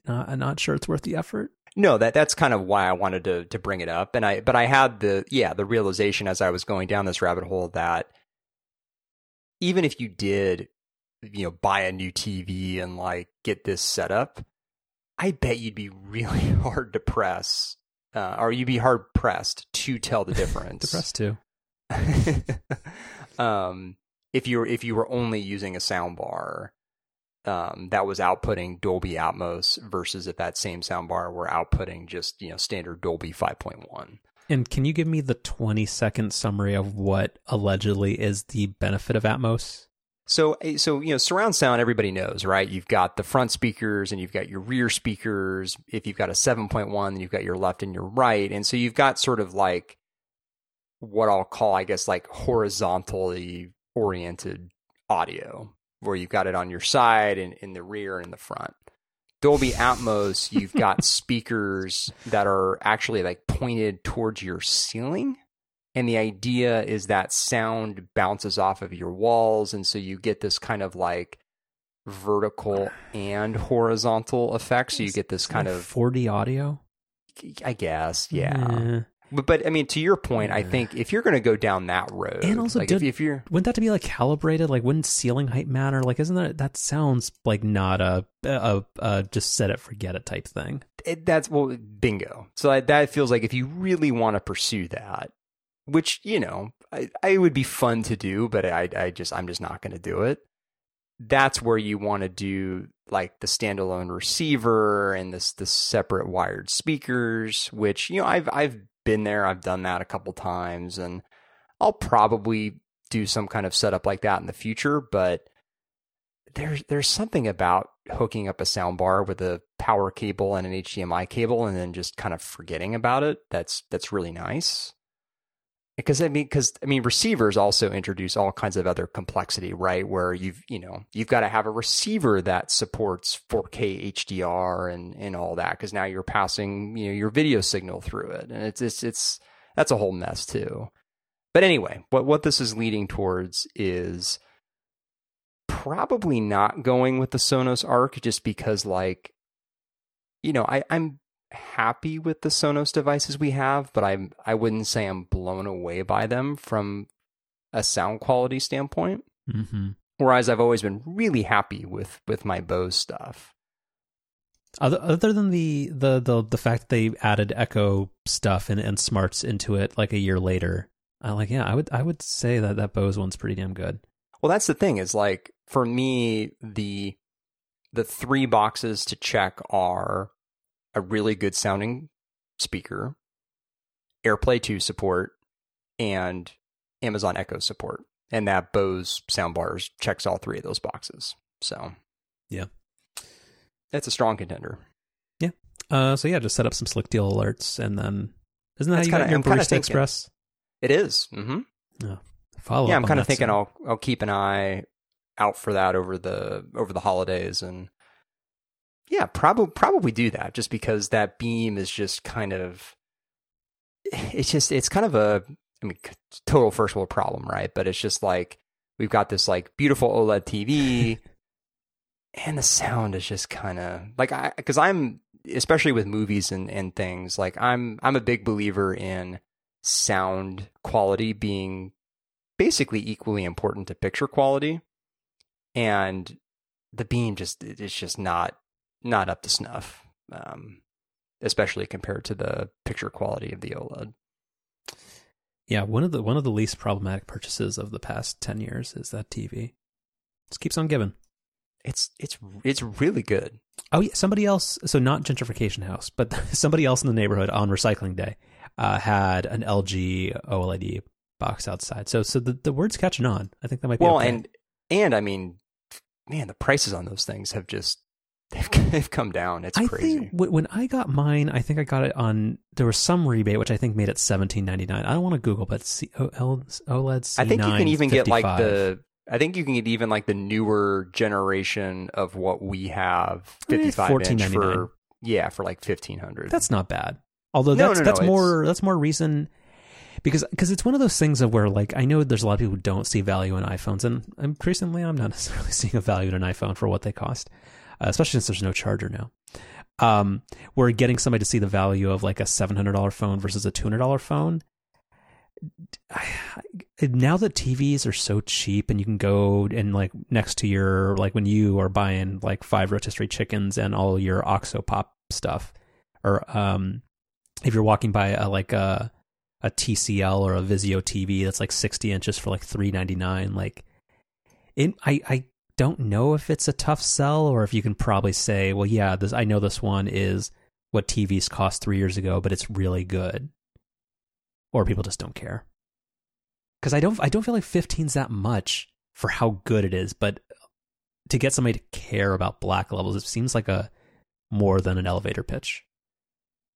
not, I'm not sure it's worth the effort. No, that that's kind of why I wanted to to bring it up, and I but I had the yeah the realization as I was going down this rabbit hole that even if you did you know buy a new TV and like get this set up, I bet you'd be really hard to press, uh, or you'd be hard pressed to tell the difference. Depressed too. um, if you were if you were only using a soundbar um, that was outputting Dolby Atmos versus if that same soundbar were outputting just you know standard Dolby 5.1. And can you give me the 20 second summary of what allegedly is the benefit of Atmos? So eh, so you know surround sound everybody knows right. You've got the front speakers and you've got your rear speakers. If you've got a 7.1, then you've got your left and your right, and so you've got sort of like what I'll call I guess like horizontally oriented audio where you've got it on your side and in the rear and in the front. Dolby Atmos, you've got speakers that are actually like pointed towards your ceiling. And the idea is that sound bounces off of your walls. And so you get this kind of like vertical and horizontal effect. So you get this kind of, 40 audio. I guess, yeah. Eh. But, but I mean, to your point, I think if you're going to go down that road, And also, like if, did- if you're, Wouldn't that to be like calibrated? Like, wouldn't ceiling height matter? Like, isn't that that sounds like not a a, a just set it forget it type thing? it, that's well bingo so that, that feels like if you really want to pursue that which you know I, I would be fun to do but i i just i'm just not going to do it that's where you want to do like the standalone receiver and this the separate wired speakers which you know i've i've been there i've done that a couple times and i'll probably do some kind of setup like that in the future but there's there's something about hooking up a soundbar with a power cable and an HDMI cable and then just kind of forgetting about it. That's that's really nice. Because I mean, because I mean, receivers also introduce all kinds of other complexity, right? Where you've you know you've got to have a receiver that supports 4K HDR and and all that, because now you're passing you know your video signal through it, and it's it's it's that's a whole mess too. But anyway, what what this is leading towards is probably not going with the Sonos Arc, just because like you know I I'm happy with the Sonos devices we have, but I'm I wouldn't say I'm blown away by them from a sound quality standpoint. Mm-hmm. Whereas I've always been really happy with with my Bose stuff. Other, other than the, the the the fact that they added Echo stuff and, and smarts into it like a year later, I like yeah, I would I would say that that Bose one's pretty damn good. Well, that's the thing is like for me the the three boxes to check are a really good sounding speaker, AirPlay 2 support, and Amazon Echo support. And that Bose soundbars checks all three of those boxes. So, yeah, that's a strong contender. Yeah. Uh, so yeah, just set up some slick deal alerts, and then isn't that That's how you kinda- got your I'm Barista. Express? It is. Mm-hmm. Follow. yeah, I'm kind of thinking soon. I'll I'll keep an eye out for that over the over the holidays and yeah, probably probably do that just because that beam is just kind of it's just it's kind of a I mean total first world problem, right? But it's just like we've got this like beautiful OLED TV and the sound is just kind of like I cuz I'm especially with movies and and things like I'm I'm a big believer in sound quality being basically equally important to picture quality and the beam just it's just not not up to snuff um especially compared to the picture quality of the OLED Yeah, one of the one of the least problematic purchases of the past ten years is that TV. Just keeps on giving. it's it's it's really good Oh yeah, somebody else. So not gentrification house, but somebody else in the neighborhood on recycling day uh, had an LG OLED box outside. So so the, the word's catching on. I think that might be well okay. and and I mean man the prices on those things have just they've they've come down it's I crazy think when I got mine, I think I got it on. There was some rebate, which I think made it seventeen ninety nine. I don't want to Google, but C, o, L, OLED. C9 I think you can even get like the I think you can get even like the newer generation of what we have, Eh, 55 inch for yeah, for like 1500. That's not bad. Although No, that's no, no, that's more that's more reason because because it's one of those things of where like I know there's a lot of people who don't see value in iPhones, and increasingly I'm not necessarily seeing a value in an iPhone for what they cost, especially since there's no charger now. Um, where getting somebody to see the value of like a seven hundred dollar phone versus a two hundred dollar phone. Now that TVs are so cheap and you can go and like next to your like when you are buying like five rotisserie chickens and all your Oxo Pop stuff, or um, if you're walking by a like a a TCL or a Vizio TV that's like 60 inches for like 399 like it I I don't know if it's a tough sell or if you can probably say well yeah this I know this one is what TVs cost 3 years ago but it's really good. Or people just don't care. Cuz I don't I don't feel like 15's that much for how good it is but to get somebody to care about black levels it seems like a more than an elevator pitch.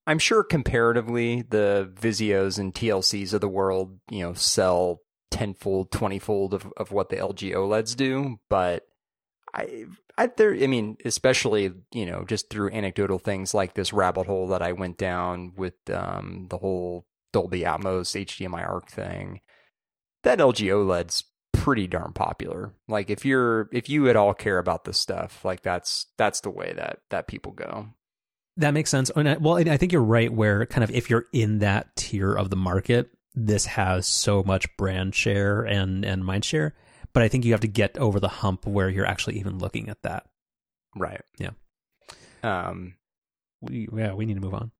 I'm sure comparatively the Vizios and TLCs of the world, you know, sell tenfold, twentyfold of, of what the LG OLEDs do, but I, I there, I mean, especially you know, just through anecdotal things like this rabbit hole that I went down with um, the whole Dolby Atmos HDMI ARC thing. That LG OLED's pretty darn popular. Like if you're if you at all care about this stuff, like that's that's the way that that people go. That makes sense. And I, well, and I think you're right. Where kind of if you're in that tier of the market, this has so much brand share and and mind share. But I think you have to get over the hump where you're actually even looking at that. Right. Yeah. Um We yeah, we need to move on.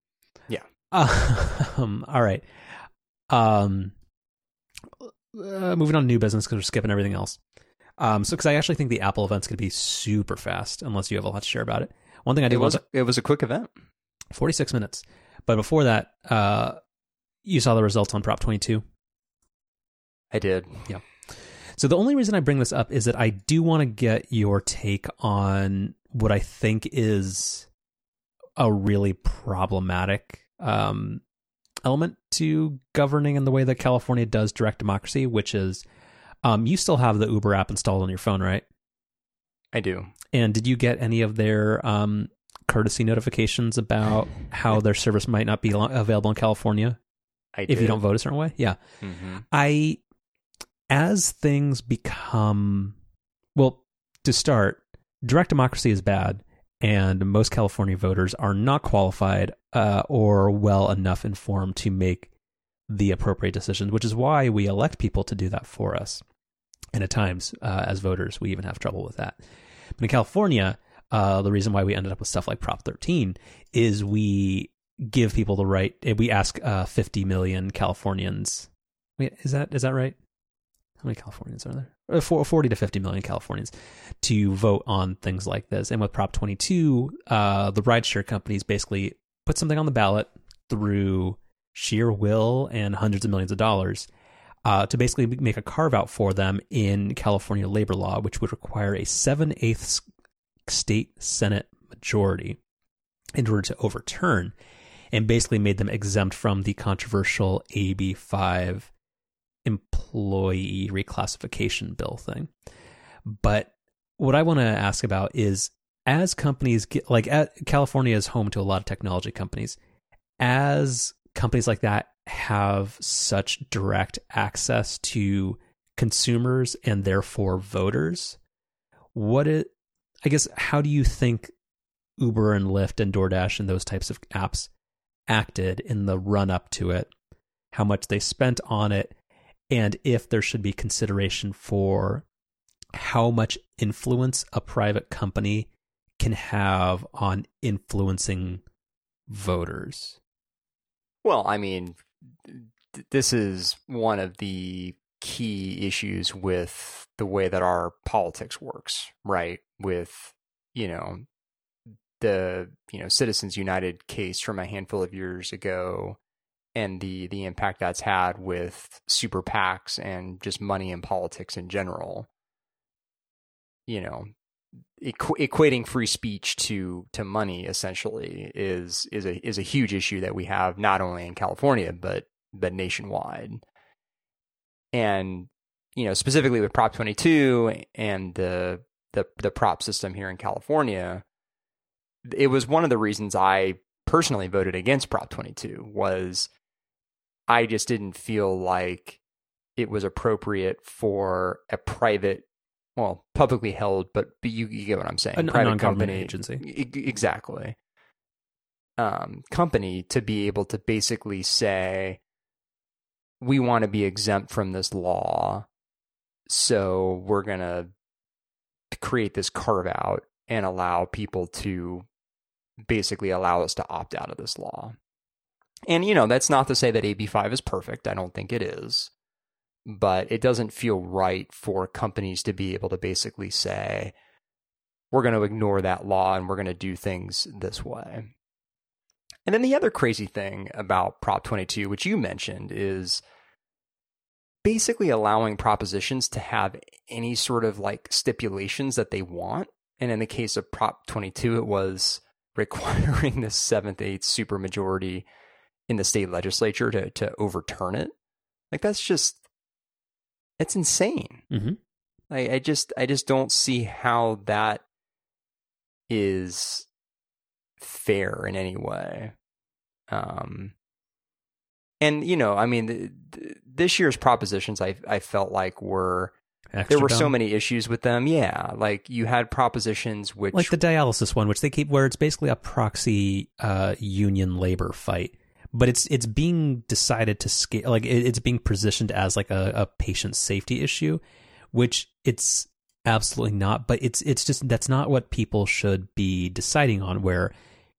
Yeah. Um, all right. Um, uh, moving on to new business because we're skipping everything else. Um, so because I actually think the Apple event's going to be super fast unless you have a lot to share about it. One thing I did it was it was a quick event. 46 minutes. But before that, uh, you saw the results on Prop 22. I did. So the only reason I bring this up is that I do want to get your take on what I think is a really problematic um, element to governing in the way that California does direct democracy, which is um, you still have the Uber app installed on your phone, right? I do. And did you get any of their um, courtesy notifications about how their service might not be available in California I if you don't vote a certain way? Yeah. hmm I, as things become, well, to start, direct democracy is bad, and most California voters are not qualified uh, or well enough informed to make the appropriate decisions, which is why we elect people to do that for us. And at times, uh, as voters, we even have trouble with that. But in California, uh, the reason why we ended up with stuff like Prop 13 is we give people the right. We ask uh, 50 million Californians. Wait, is that is that right? How many Californians are there? Uh, 40 to 50 million Californians to vote on things like this. And with Prop 22, uh, the rideshare companies basically put something on the ballot through sheer will and hundreds of millions of dollars uh, to basically make a carve out for them in California labor law, which would require a seven eighths state Senate majority in order to overturn, and basically made them exempt from the controversial AB 5 employee reclassification bill thing. But what I want to ask about is as companies get like California is home to a lot of technology companies, as companies like that have such direct access to consumers and therefore voters, what it I guess how do you think Uber and Lyft and DoorDash and those types of apps acted in the run up to it? How much they spent on it and if there should be consideration for how much influence a private company can have on influencing voters. Well, I mean, this is one of the key issues with the way that our politics works, right? With, you know, the, you know, Citizens United case from a handful of years ago and the the impact that's had with super PACs and just money in politics in general. You know, equ- equating free speech to to money essentially is is a is a huge issue that we have not only in California but but nationwide. And you know, specifically with Prop 22 and the the the prop system here in California, it was one of the reasons I personally voted against Prop 22 was I just didn't feel like it was appropriate for a private, well, publicly held, but, but you, you get what I'm saying. A, private company agency. exactly. Um, company to be able to basically say, we want to be exempt from this law, so we're gonna create this carve out and allow people to basically allow us to opt out of this law. And, you know, that's not to say that AB5 is perfect. I don't think it is. But it doesn't feel right for companies to be able to basically say, we're going to ignore that law and we're going to do things this way. And then the other crazy thing about Prop 22, which you mentioned, is basically allowing propositions to have any sort of like stipulations that they want. And in the case of Prop 22, it was requiring the seventh, eighth supermajority in the state legislature to to overturn it. Like that's just it's insane. Mm-hmm. I, I just I just don't see how that is fair in any way. Um, and you know, I mean, the, the, this year's propositions, I I felt like were Extra there were dumb. so many issues with them. Yeah, like you had propositions which like the dialysis one, which they keep where it's basically a proxy uh, union labor fight, but it's it's being decided to scale like it, it's being positioned as like a, a patient safety issue, which it's absolutely not. But it's it's just that's not what people should be deciding on. Where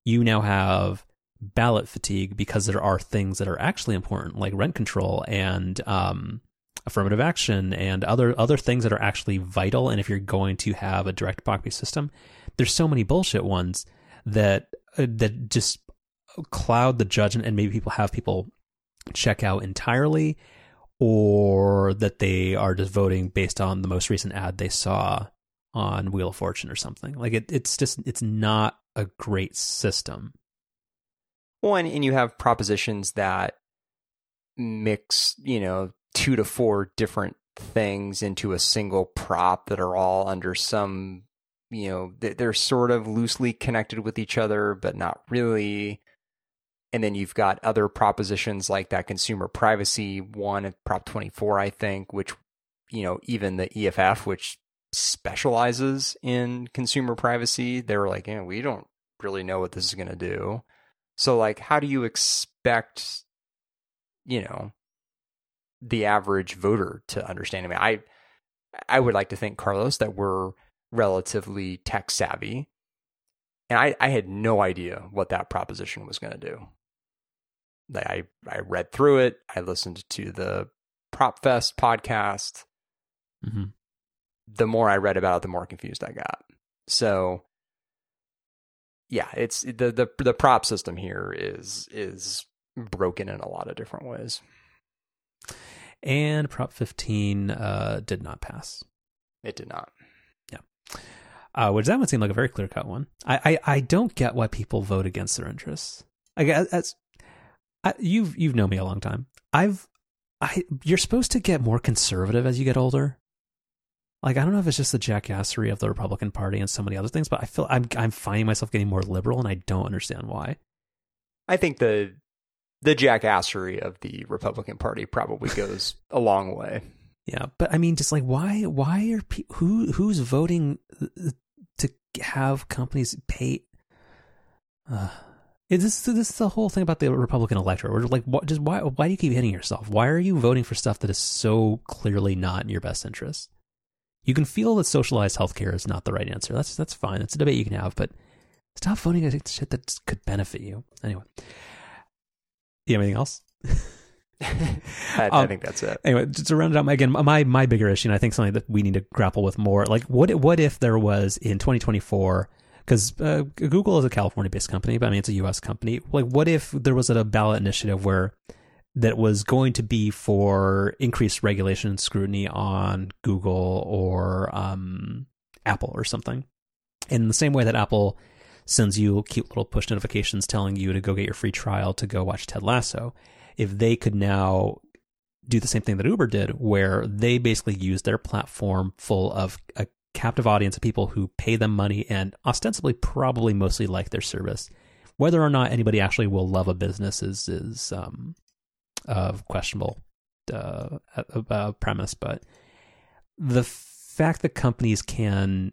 you now have ballot fatigue because there are things that are actually important, like rent control and um, affirmative action and other other things that are actually vital. And if you're going to have a direct democracy system, there's so many bullshit ones that uh, that just cloud the judgment, and maybe people have people check out entirely, or that they are just voting based on the most recent ad they saw on Wheel of Fortune or something. Like it, it's just it's not a great system. And, and you have propositions that mix, you know, two to four different things into a single prop that are all under some, you know, they're sort of loosely connected with each other, but not really. And then you've got other propositions like that consumer privacy one at Prop 24, I think, which, you know, even the EFF, which specializes in consumer privacy, they were like, yeah, we don't really know what this is going to do. So, like, how do you expect, you know, the average voter to understand? I mean, I, I would like to think, Carlos, that we're relatively tech savvy. And I, I had no idea what that proposition was going to do. I, I read through it. I listened to the Prop Fest podcast. Mm-hmm. The more I read about it, the more confused I got. So, yeah, it's the the the prop system here is is broken in a lot of different ways. And Prop 15 uh, did not pass. It did not. Yeah. Uh, which that would seem like a very clear cut one. I, I, I don't get why people vote against their interests. I guess I, you've you've known me a long time. I've I you're supposed to get more conservative as you get older. Like I don't know if it's just the jackassery of the Republican Party and so many other things, but I feel I'm I'm finding myself getting more liberal, and I don't understand why. I think the the jackassery of the Republican Party probably goes a long way. Yeah, but I mean, just like why why are people who who's voting to have companies pay? Uh, this this is the whole thing about the Republican electorate. We're like, what, just why why do you keep hitting yourself? Why are you voting for stuff that is so clearly not in your best interest? You can feel that socialized healthcare is not the right answer. That's that's fine. That's a debate you can have, but stop voting against shit that could benefit you. Anyway, you have anything else? I, um, I, think that's it. Anyway, just to round it out, again, my my bigger issue, and I think something that we need to grapple with more, like what what if there was in 2024 because uh, Google is a California-based company, but I mean it's a U.S. company. Like, what if there was a ballot initiative where that was going to be for increased regulation and scrutiny on Google or um, Apple or something? In the same way that Apple sends you cute little push notifications telling you to go get your free trial to go watch Ted Lasso, if they could now do the same thing that Uber did, where they basically use their platform full of a captive audience of people who pay them money and ostensibly probably mostly like their service. Whether or not anybody actually will love a business is is um, of questionable uh, uh, premise, but the fact that companies can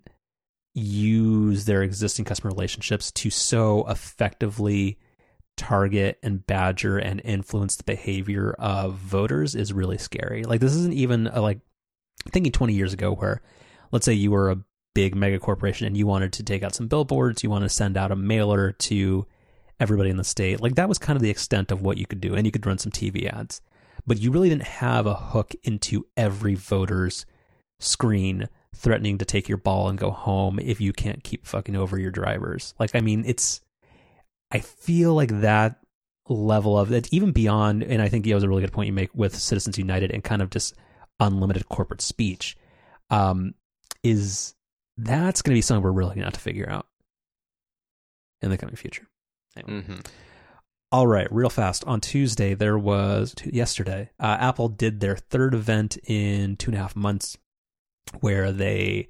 use their existing customer relationships to so effectively target and badger and influence the behavior of voters is really scary. Like this isn't even a, like thinking 20 years ago where let's say you were a big mega corporation and you wanted to take out some billboards, you want to send out a mailer to everybody in the state. Like that was kind of the extent of what you could do. And you could run some TV ads. But you really didn't have a hook into every voter's screen threatening to take your ball and go home if you can't keep fucking over your drivers. Like, I mean, it's, I feel like that level of it, even beyond, and I think it was a really good point you make with Citizens United and kind of just unlimited corporate speech. Um, is that's going to be something we're really going to have to figure out in the coming future. Anyway. Mm-hmm. All right, real fast. On Tuesday, there was yesterday. Uh, Apple did their third event in two and a half months, where they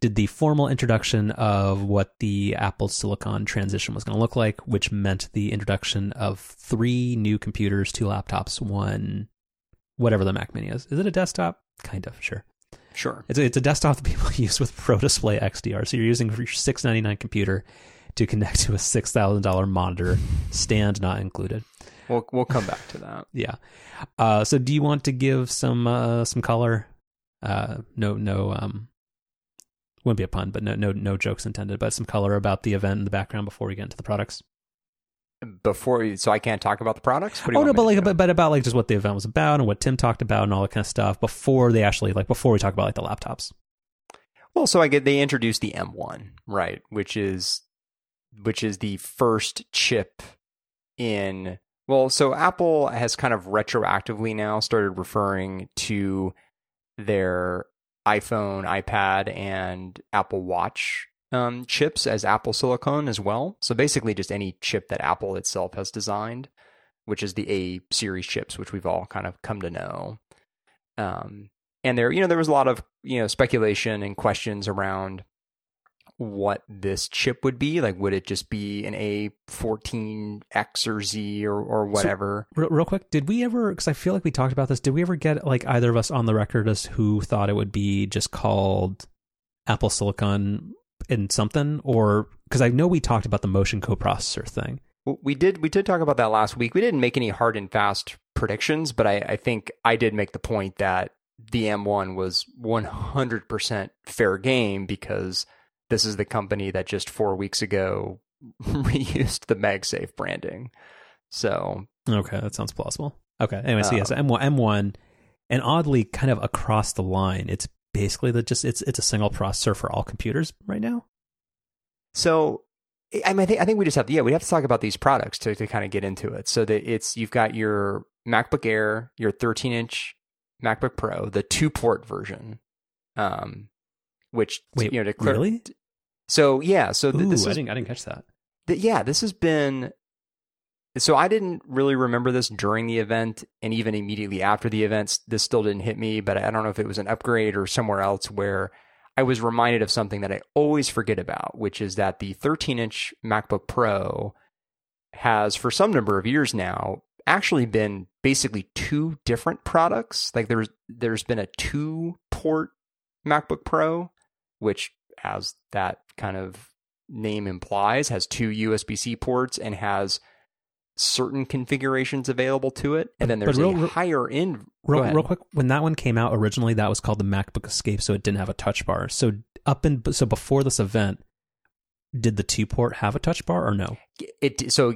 did the formal introduction of what the Apple Silicon transition was going to look like, which meant the introduction of three new computers, two laptops, one whatever the Mac Mini is. Is it a desktop? Kind of, sure. Sure. It's a, it's a desktop that people use with Pro Display XDR. So you're using your six ninety nine computer to connect to a six thousand dollar monitor, stand not included. We'll we'll come back to that. yeah. Uh, so do you want to give some uh, some color? Uh, no no um wouldn't be a pun, but no no no jokes intended, but some color about the event in the background before we get into the products before so I can't talk about the products. oh no, but like but, but about like just what the event was about and what Tim talked about and all that kind of stuff before they actually like before we talk about like the laptops. Well, so I get they introduced the M1, right, which is which is the first chip in well, so Apple has kind of retroactively now started referring to their iPhone, iPad, and Apple Watch um, chips as Apple Silicon as well. So basically, just any chip that Apple itself has designed. which is the A series chips, which we've all kind of come to know. Um, and there, you know, there was a lot of you know speculation and questions around what this chip would be. Like, would it just be an A14X or Z or, or whatever? So, real, real quick, did we ever, because I feel like we talked about this, did we ever get like either of us on the record as who thought it would be just called Apple Silicon in something? Or, because I know we talked about the motion coprocessor thing. We did we did talk about that last week. We didn't make any hard and fast predictions, but I, I think I did make the point that the M1 was 100% fair game because this is the company that just four weeks ago reused the MagSafe branding. So okay, that sounds plausible. Okay, anyway, so yes, uh, M1, M1, and oddly, kind of across the line, it's basically the just it's it's a single processor for all computers right now. So I mean, I think I think we just have to, yeah, we have to talk about these products to to kind of get into it. So that it's you've got your MacBook Air, your 13 inch MacBook Pro, the two port version, um, which Wait, you know, to really? So yeah, so th- Ooh, this is, I didn't I didn't catch that. Th- yeah, this has been. So I didn't really remember this during the event, and even immediately after the events, this still didn't hit me. But I don't know if it was an upgrade or somewhere else where I was reminded of something that I always forget about, which is that the 13 inch MacBook Pro has, for some number of years now, actually been basically two different products. Like there's there's been a two port MacBook Pro, which as that kind of name implies, has two USB C ports and has certain configurations available to it. And then there's real, a higher end. Real, real quick, when that one came out originally, that was called the MacBook Escape, so it didn't have a touch bar. So up in so before this event, did the two port have a touch bar or no? It so.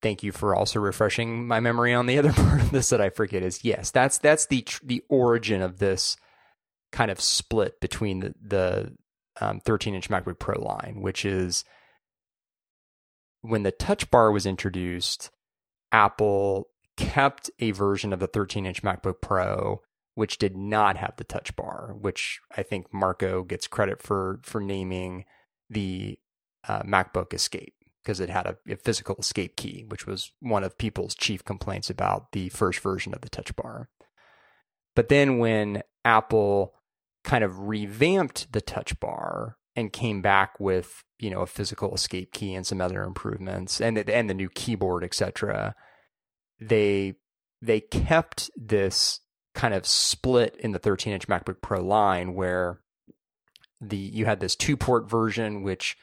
Thank you for also refreshing my memory on the other part of this that I forget. Is yes, that's that's the the origin of this kind of split between the the um, 13 inch MacBook Pro line, which is when the Touch Bar was introduced, Apple kept a version of the 13 inch MacBook Pro which did not have the Touch Bar, which I think Marco gets credit for for naming the uh, MacBook Escape because it had a, a, physical escape key, which was one of people's chief complaints about the first version of the Touch Bar. But then when Apple kind of revamped the touch bar and came back with you know a physical escape key and some other improvements and the, and the new keyboard etc they they kept this kind of split in the 13 inch MacBook Pro line where the you had this two port version which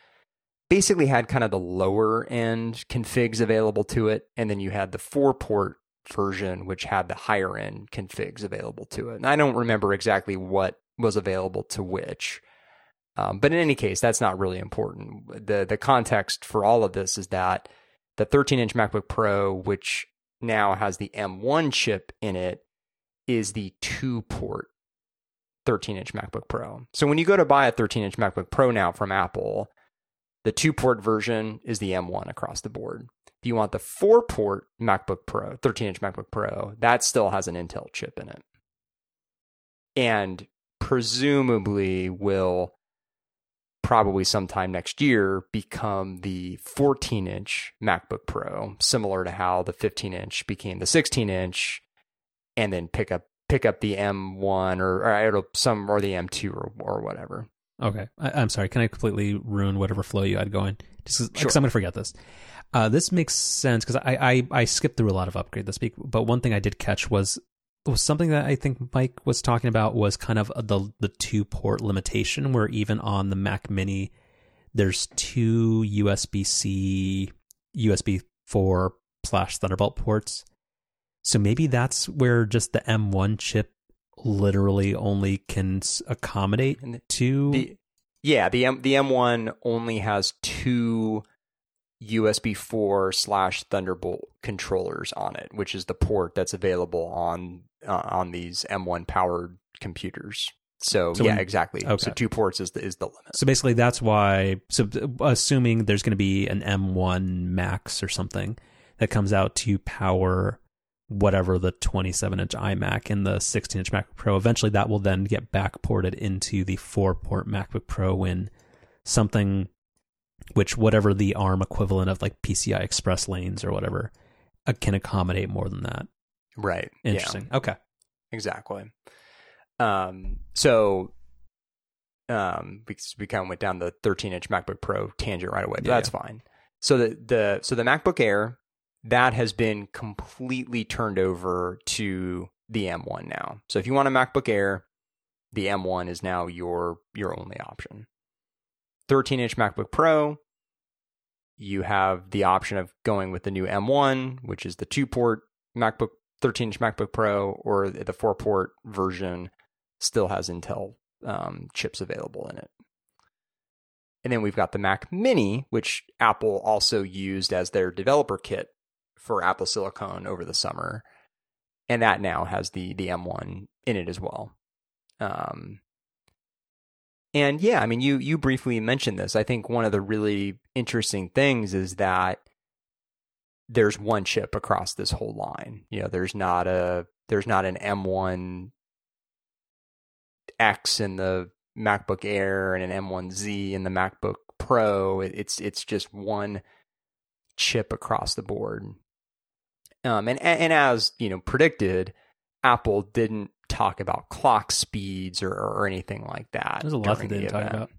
basically had kind of the lower end configs available to it and then you had the four port version which had the higher end configs available to it and I don't remember exactly what was available to which. Um, but in any case, that's not really important. the The context for all of this is that the 13 inch MacBook Pro, which now has the M1 chip in it, is the two port 13 inch MacBook Pro. So when you go to buy a 13 inch MacBook Pro now from Apple, the two port version is the M1 across the board. If you want the four port MacBook Pro, 13 inch MacBook Pro, that still has an Intel chip in it. And presumably will probably sometime next year become the 14 inch MacBook Pro, similar to how the 15 inch became the 16 inch, and then pick up pick up the M1 or, or some or the M2 or, or whatever. Okay, I, am sorry. Can I completely ruin whatever flow you had going? Just because sure. I'm going to forget this. Uh, this makes sense because I, I I skipped through a lot of upgrade this week, but one thing I did catch was was something that I think Mike was talking about was kind of the the two port limitation, where even on the Mac Mini, there's two USB C, USB four slash Thunderbolt ports. So maybe that's where just the M1 chip literally only can accommodate two. The, yeah, the M the M1 only has two USB 4 slash Thunderbolt controllers on it, which is the port that's available on uh, on these M1 powered computers. So, so yeah, when, exactly. Okay. So two ports is the is the limit. So basically, that's why. So assuming there's going to be an M1 Max or something that comes out to power whatever the 27 inch iMac and the 16 inch MacBook Pro, eventually that will then get back ported into the four port MacBook Pro when something which whatever the ARM equivalent of like PCI Express lanes or whatever uh, can accommodate more than that. Right. Interesting. Yeah, Okay. exactly. Um, so um, we, we kind of went down the 13 inch MacBook Pro tangent right away, but Yeah, that's fine. So the, the so the MacBook Air that has been completely turned over to the M1 now. So if you want a MacBook Air, the M1 is now your your only option. 13 inch MacBook Pro, you have the option of going with the new M1, which is the two port MacBook 13 inch MacBook Pro, or the four port version still has Intel um, chips available in it. And then we've got the Mac Mini, which Apple also used as their developer kit for Apple Silicon over the summer, and that now has the the M1 in it as well. Um, and yeah, I mean, you you briefly mentioned this. I think one of the really interesting things is that there's one chip across this whole line. You know, there's not a there's not an M1 X in the MacBook Air and an M1Z in the MacBook Pro. It's it's just one chip across the board. Um, and and as you know predicted, Apple didn't talk about clock speeds or, or anything like that. There's a lot they the didn't talk about.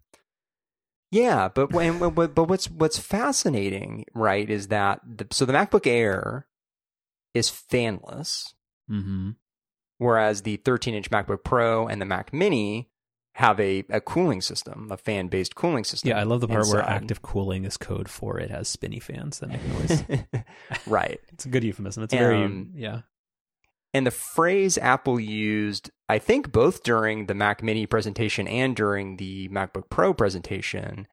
Yeah, but when, but, but what's what's fascinating, right, is that the, so the MacBook Air is fanless, Mm-hmm. whereas the 13-inch MacBook Pro and the Mac Mini have a, a cooling system, a fan-based cooling system. Yeah, I love the part where active cooling is code for it has spinny fans that make noise. right. it's a good euphemism. It's very Um, yeah. And the phrase Apple used, I think both during the Mac Mini presentation and during the MacBook Pro presentation,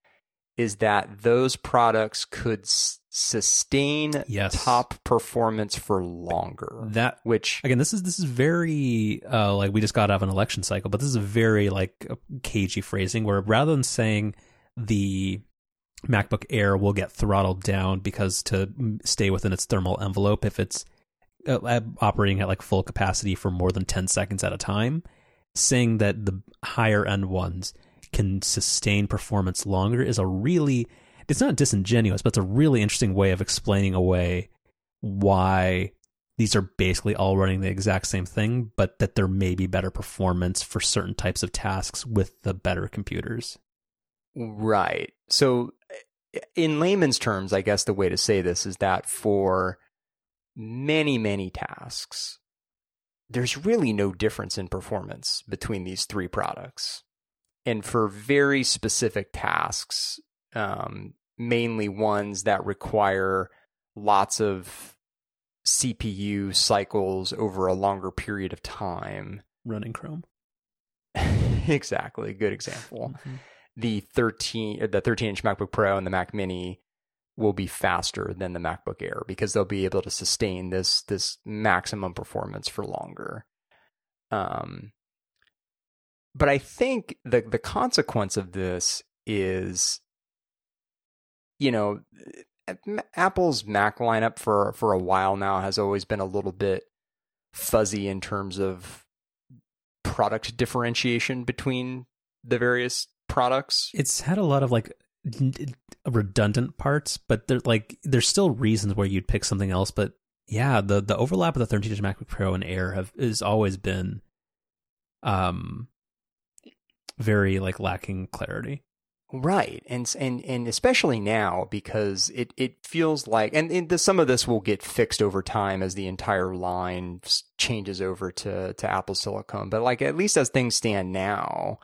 is that those products could s- sustain Yes. top performance for longer. That Which, again, this is this is very uh, like we just got out of an election cycle, but this is a very like cagey phrasing where rather than saying the MacBook Air will get throttled down because to stay within its thermal envelope if it's uh, uh, operating at like full capacity for more than 10 seconds at a time, saying that the higher end ones can sustain performance longer is a really it's not disingenuous, but it's a really interesting way of explaining away why these are basically all running the exact same thing, but that there may be better performance for certain types of tasks with the better computers. right. So, in layman's terms, I guess the way to say this is that for many, many tasks, there's really no difference in performance between these three products. And for very specific tasks, um, mainly ones that require lots of CPU cycles over a longer period of time. Running Chrome. exactly, good example. Mhm. The 13 the 13 inch MacBook Pro and the Mac Mini will be faster than the MacBook Air because they'll be able to sustain this this maximum performance for longer. Um, but I think the the consequence of this is, you know, Apple's Mac lineup for for a while now has always been a little bit fuzzy in terms of product differentiation between the various products. It's had a lot of like redundant parts, but there like there's still reasons where you'd pick something else. But yeah, the the overlap of the 13 inch MacBook Pro and Air have has always been um very like lacking clarity. Right, and and and especially now because it it feels like, and, and the, some of this will get fixed over time as the entire line changes over to to Apple Silicon. But like at least as things stand now,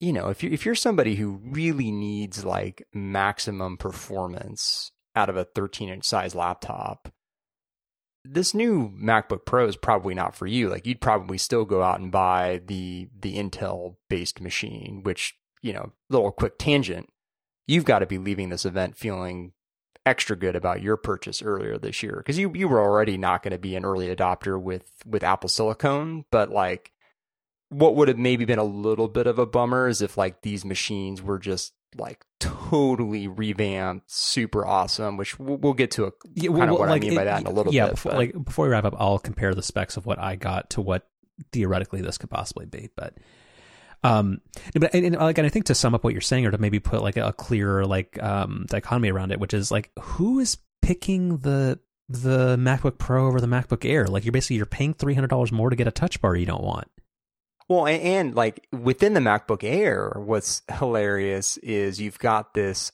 you know, if you if you're somebody who really needs like maximum performance out of a 13 inch size laptop, this new MacBook Pro is probably not for you. Like you'd probably still go out and buy the the Intel based machine, which you know, little quick tangent. You've got to be leaving this event feeling extra good about your purchase earlier this year because you you were already not going to be an early adopter with with Apple Silicon, but like what would have maybe been a little bit of a bummer is if like these machines were just like totally revamped, super awesome, which we'll, we'll get to a Yeah, kind of what like, I mean by that in a little yeah, bit. Before, but- like before we wrap up, I'll compare the specs of what I got to what theoretically this could possibly be. But um, but and, and like, and I think to sum up what you're saying, or to maybe put like a clearer like um dichotomy around it, which is like who is picking the the MacBook Pro over the MacBook Air. Like you're basically you're paying three hundred dollars more to get a Touch Bar you don't want. Well, and, and like within the MacBook Air, what's hilarious is you've got this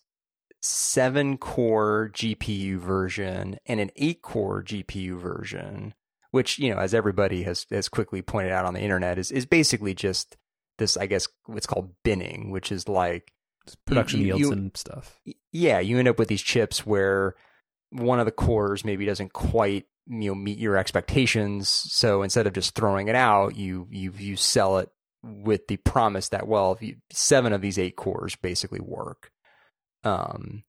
seven core GPU version and an eight core GPU version, which, you know, as everybody has, has quickly pointed out on the internet, is, is basically just this, I guess, what's called binning, which is like production you- yields you- and stuff. yeah, you end up with these chips where one of the cores maybe doesn't quite you know meet your expectations. So instead of just throwing it out, you you you sell it with the promise that well, if you, seven of these eight cores basically work. Um,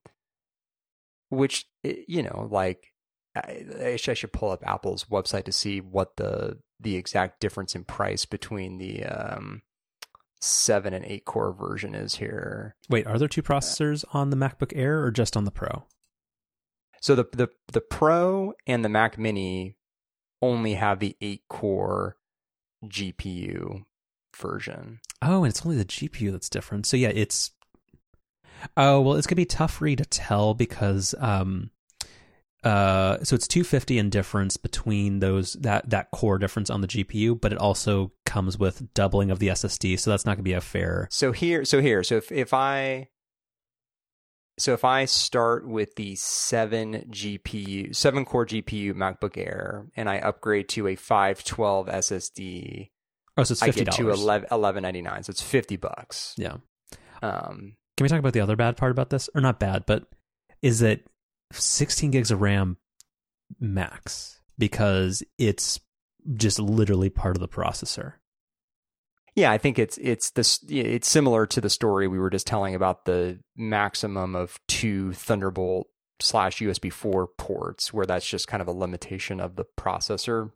which eh, you know, like I, I should pull up Apple's website to see what the the exact difference in price between the um seven and eight core version is here. Wait, are there two processors on the MacBook Air or just on the Pro? So the the the Pro and the Mac Mini only have the eight core GPU version. Oh, and it's only the GPU that's different. So yeah, it's oh well, it's gonna be tough for you to tell because um uh so it's 250 in difference between those that that core difference on the GPU, but it also comes with doubling of the SSD, so that's not gonna be a fair. So here, so here, so if if I so if I start with the seven GPU, seven core GPU MacBook Air, and I upgrade to a five twelve SSD, Oh, so it's $50. I get to eleven eleven ninety nine. So it's fifty bucks. Yeah. Um, Can we talk about the other bad part about this, or not bad, but is that 16 gigs of RAM max because it's just literally part of the processor. Yeah, I think it's it's this it's similar to the story we were just telling about the maximum of two Thunderbolt slash USB four ports, where that's just kind of a limitation of the processor.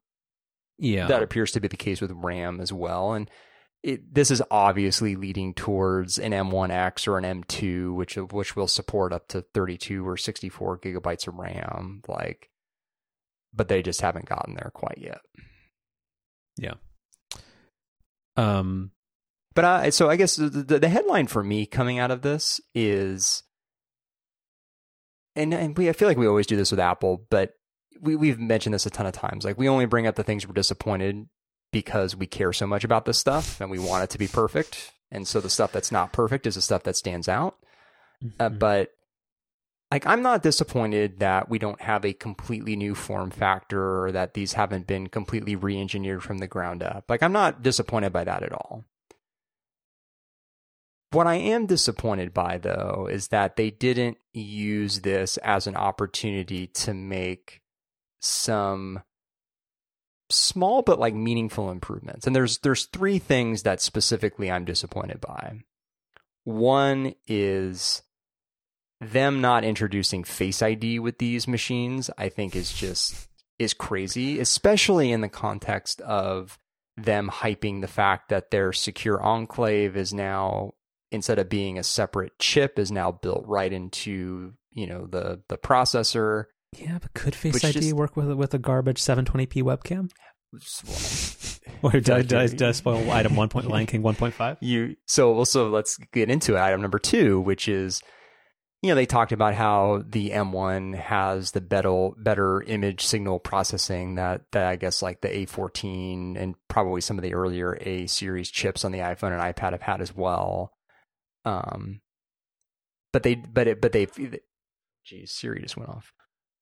Yeah. That appears to be the case with RAM as well, and it, this is obviously leading towards an M1X or an M2, which which will support up to 32 or 64 gigabytes of RAM, like, but they just haven't gotten there quite yet. Um But I, so I guess the, the, the headline for me coming out of this is, and, and we I feel like we always do this with Apple, but we we've mentioned this a ton of times. Like we only bring up the things we're disappointed because we care so much about this stuff and we want it to be perfect. And so the stuff that's not perfect is the stuff that stands out. Uh, mhm. but like I'm not disappointed that we don't have a completely new form factor or that these haven't been completely re-engineered from the ground up. Like I'm not disappointed by that at all. What I am disappointed by though is that they didn't use this as an opportunity to make some small but like meaningful improvements. And there's there's three things that specifically I'm disappointed by. One is them not introducing Face ID with these machines, I think is just is crazy, especially in the context of them hyping the fact that their secure enclave is now instead of being a separate chip is now built right into, you know, the the processor. yeah, but could Face Which ID just- work with a, with a garbage 720p webcam? Or does I- did, I- did I spoil item 1. Point, Lion King 1.5? you so also let's get into it. Item number two, which is you know they talked about how the M1 has the better better image signal processing that that I guess like the A14 and probably some of the earlier A series chips on the iPhone and iPad have had as well. Um, but they but it but they geez Siri just went off.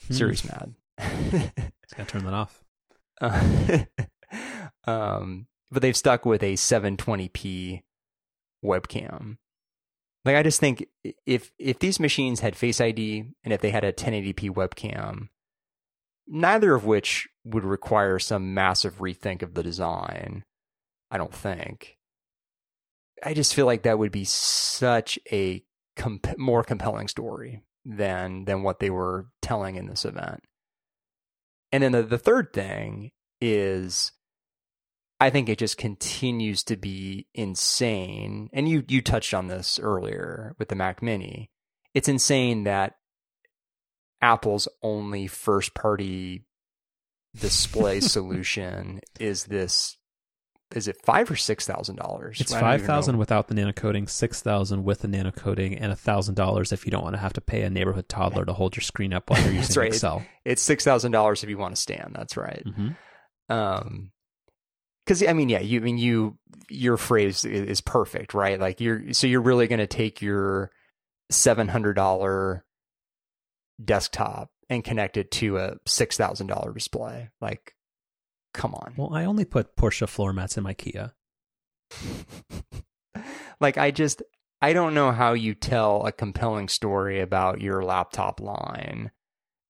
Hmm. Siri's mad. Just gotta turn that off. Uh, um, but they've stuck with a 720p webcam. Like I just think if if these machines had Face ID and if they had a 1080p webcam, neither of which would require some massive rethink of the design. I don't think. I just feel like that would be such a comp- more compelling story than than what they were telling in this event. And then the, the third thing is I think it just continues to be insane. And you you touched on this earlier with the Mac Mini. It's insane that Apple's only first party display solution is this is it five or six thousand dollars? It's five thousand without the nano coating, six thousand with the nano coating, and a thousand dollars if you don't want to have to pay a neighborhood toddler to hold your screen up while you're using right. Excel. It's six thousand dollars if you want to stand. That's right. Mm-hmm. Um, because I mean, yeah, you I mean you your phrase is perfect, right? Like you're so you're really going to take your seven hundred dollar desktop and connect it to a six thousand dollar display. Like, come on. Well, I only put Porsche floor mats in my Kia. like, I just I don't know how you tell a compelling story about your laptop line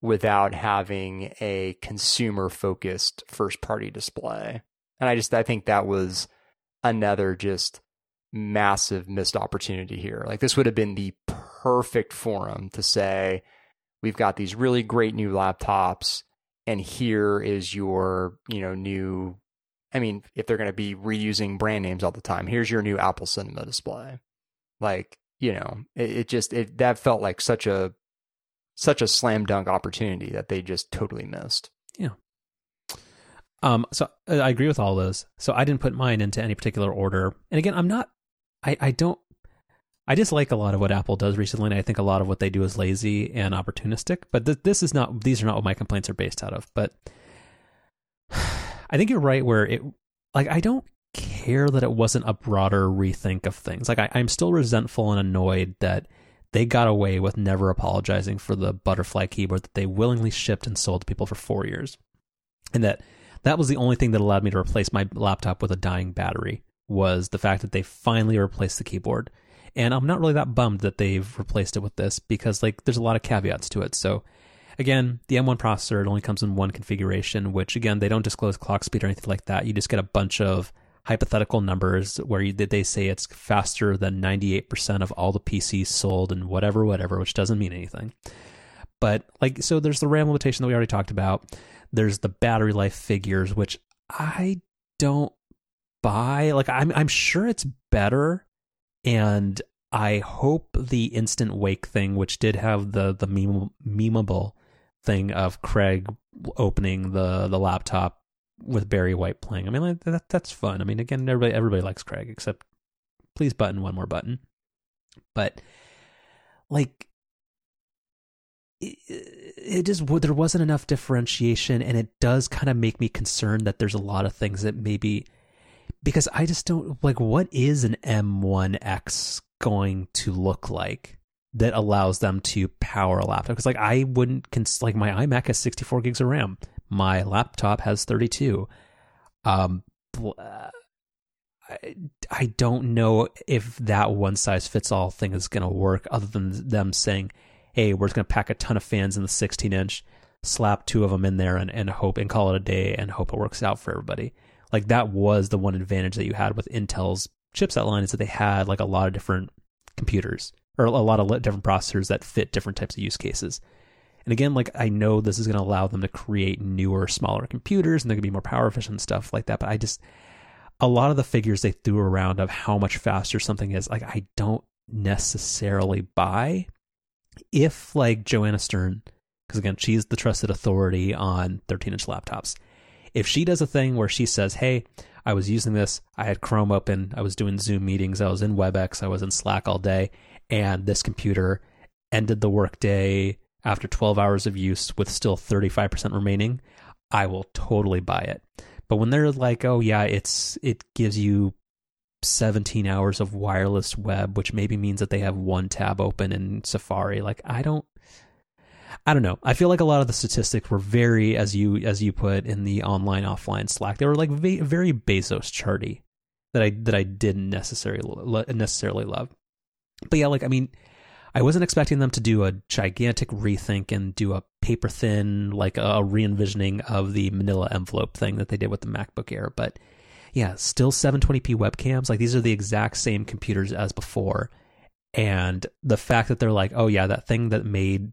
without having a consumer focused first party display. And I just I think that was another just massive missed opportunity here. Like this would have been the perfect forum to say we've got these really great new laptops and here is your, you know, new I mean, if they're going to be reusing brand names all the time, here's your new Apple Cinema display. Like, you know, it, it just it that felt like such a such a slam dunk opportunity that they just totally missed. Um, so uh, I agree with all those. So I didn't put mine into any particular order. And again, I'm not, I, I don't, I dislike a lot of what Apple does recently. And I think a lot of what they do is lazy and opportunistic. But th- this is not, these are not what my complaints are based out of. But I think you're right where it, like, I don't care that it wasn't a broader rethink of things. Like, I, I'm still resentful and annoyed that they got away with never apologizing for the butterfly keyboard that they willingly shipped and sold to people for four years. And that that was the only thing that allowed me to replace my laptop with a dying battery was the fact that they finally replaced the keyboard. And I'm not really that bummed that they've replaced it with this because like there's a lot of caveats to it. So again, the M1 processor it only comes in one configuration, which again they don't disclose clock speed or anything like that. You just get a bunch of hypothetical numbers where you, they say it's faster than 98% of all the PCs sold and whatever whatever, which doesn't mean anything. But like so there's the RAM limitation that we already talked about. There's the battery life figures, which I don't buy. Like I'm I'm sure it's better, and I hope the instant wake thing, which did have the the meme, memeable thing of Craig opening the the laptop with Barry White playing. I mean, like, that that's fun. I mean, again, everybody everybody likes Craig, except please button one more button. But like it, just there wasn't enough differentiation, and it does kind of make me concerned that there's a lot of things that maybe because I just don't like what is an M1X going to look like that allows them to power a laptop because like I wouldn't cons- like my iMac has 64 gigs of RAM, my laptop has 32. Um, I, I don't know if that one size fits all thing is going to work other than them saying hey, we're just going to pack a ton of fans in the 16 inch, slap two of them in there, and, and hope and call it a day and hope it works out for everybody. Like that was the one advantage that you had with Intel's chipset line is that they had like a lot of different computers or a lot of different processors that fit different types of use cases. And again, like I know this is going to allow them to create newer, smaller computers and they're going to be more power efficient and stuff like that. But I just, a lot of the figures they threw around of how much faster something is, like I don't necessarily buy if like Joanna Stern, because again, she's the trusted authority on 13 inch laptops. If she does a thing where she says, Hey, I was using this, I had Chrome open, I was doing Zoom meetings, I was in WebEx, I was in Slack all day, and this computer ended the workday after 12 hours of use with still 35% remaining, I will totally buy it. But when they're like, oh yeah, it's it gives you 17 hours of wireless web, which maybe means that they have one tab open in Safari. Like I don't I don't know. I feel like a lot of the statistics were very as you as you put in the online offline Slack. They were like very Bezos charty that I that I didn't necessarily necessarily love. But yeah, like I mean, I wasn't expecting them to do a gigantic rethink and do a paper thin like a re-envisioning of the manila envelope thing that they did with the MacBook Air, but yeah, still 720p webcams. Like these are the exact same computers as before. And the fact that they're like, oh yeah, that thing that made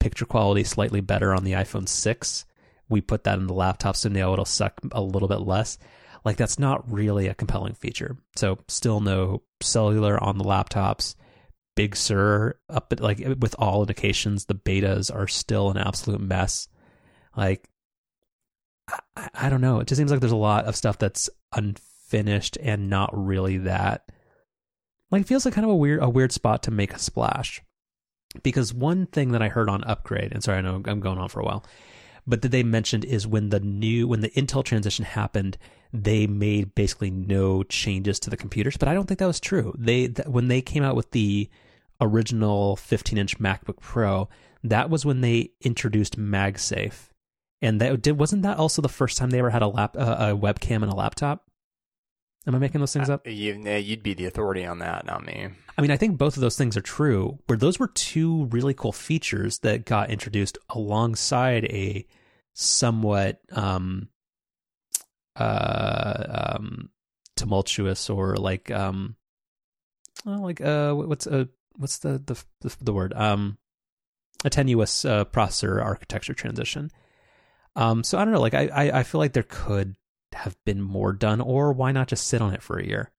picture quality slightly better on the iPhone 6, we put that in the laptop so now it'll suck a little bit less. Like that's not really a compelling feature. So still no cellular on the laptops. Big Sur up like with all indications, the betas are still an absolute mess. Like I, I don't know. It just seems like there's a lot of stuff that's unfinished and not really that like feels like kind of a weird a weird spot to make a splash. Because one thing that I heard on upgrade, and sorry, I know I'm going on for a while, but that they mentioned is when the new when the Intel transition happened, they made basically no changes to the computers. But I don't think that was true. They th- when they came out with the original 15 inch MacBook Pro, that was when they introduced MagSafe, and that did wasn't that also the first time they ever had a lap uh, a webcam and a laptop. Am I making those things up? Uh, you, would be the authority on that, not me. I mean, I think both of those things are true. Where those were two really cool features that got introduced alongside a somewhat um, uh, um, tumultuous or like um, well, like uh, what's uh, what's the the the, the word um, a tenuous uh, processor architecture transition. Um, so I don't know. Like I, I, I feel like there could have been more done, or why not just sit on it for a year?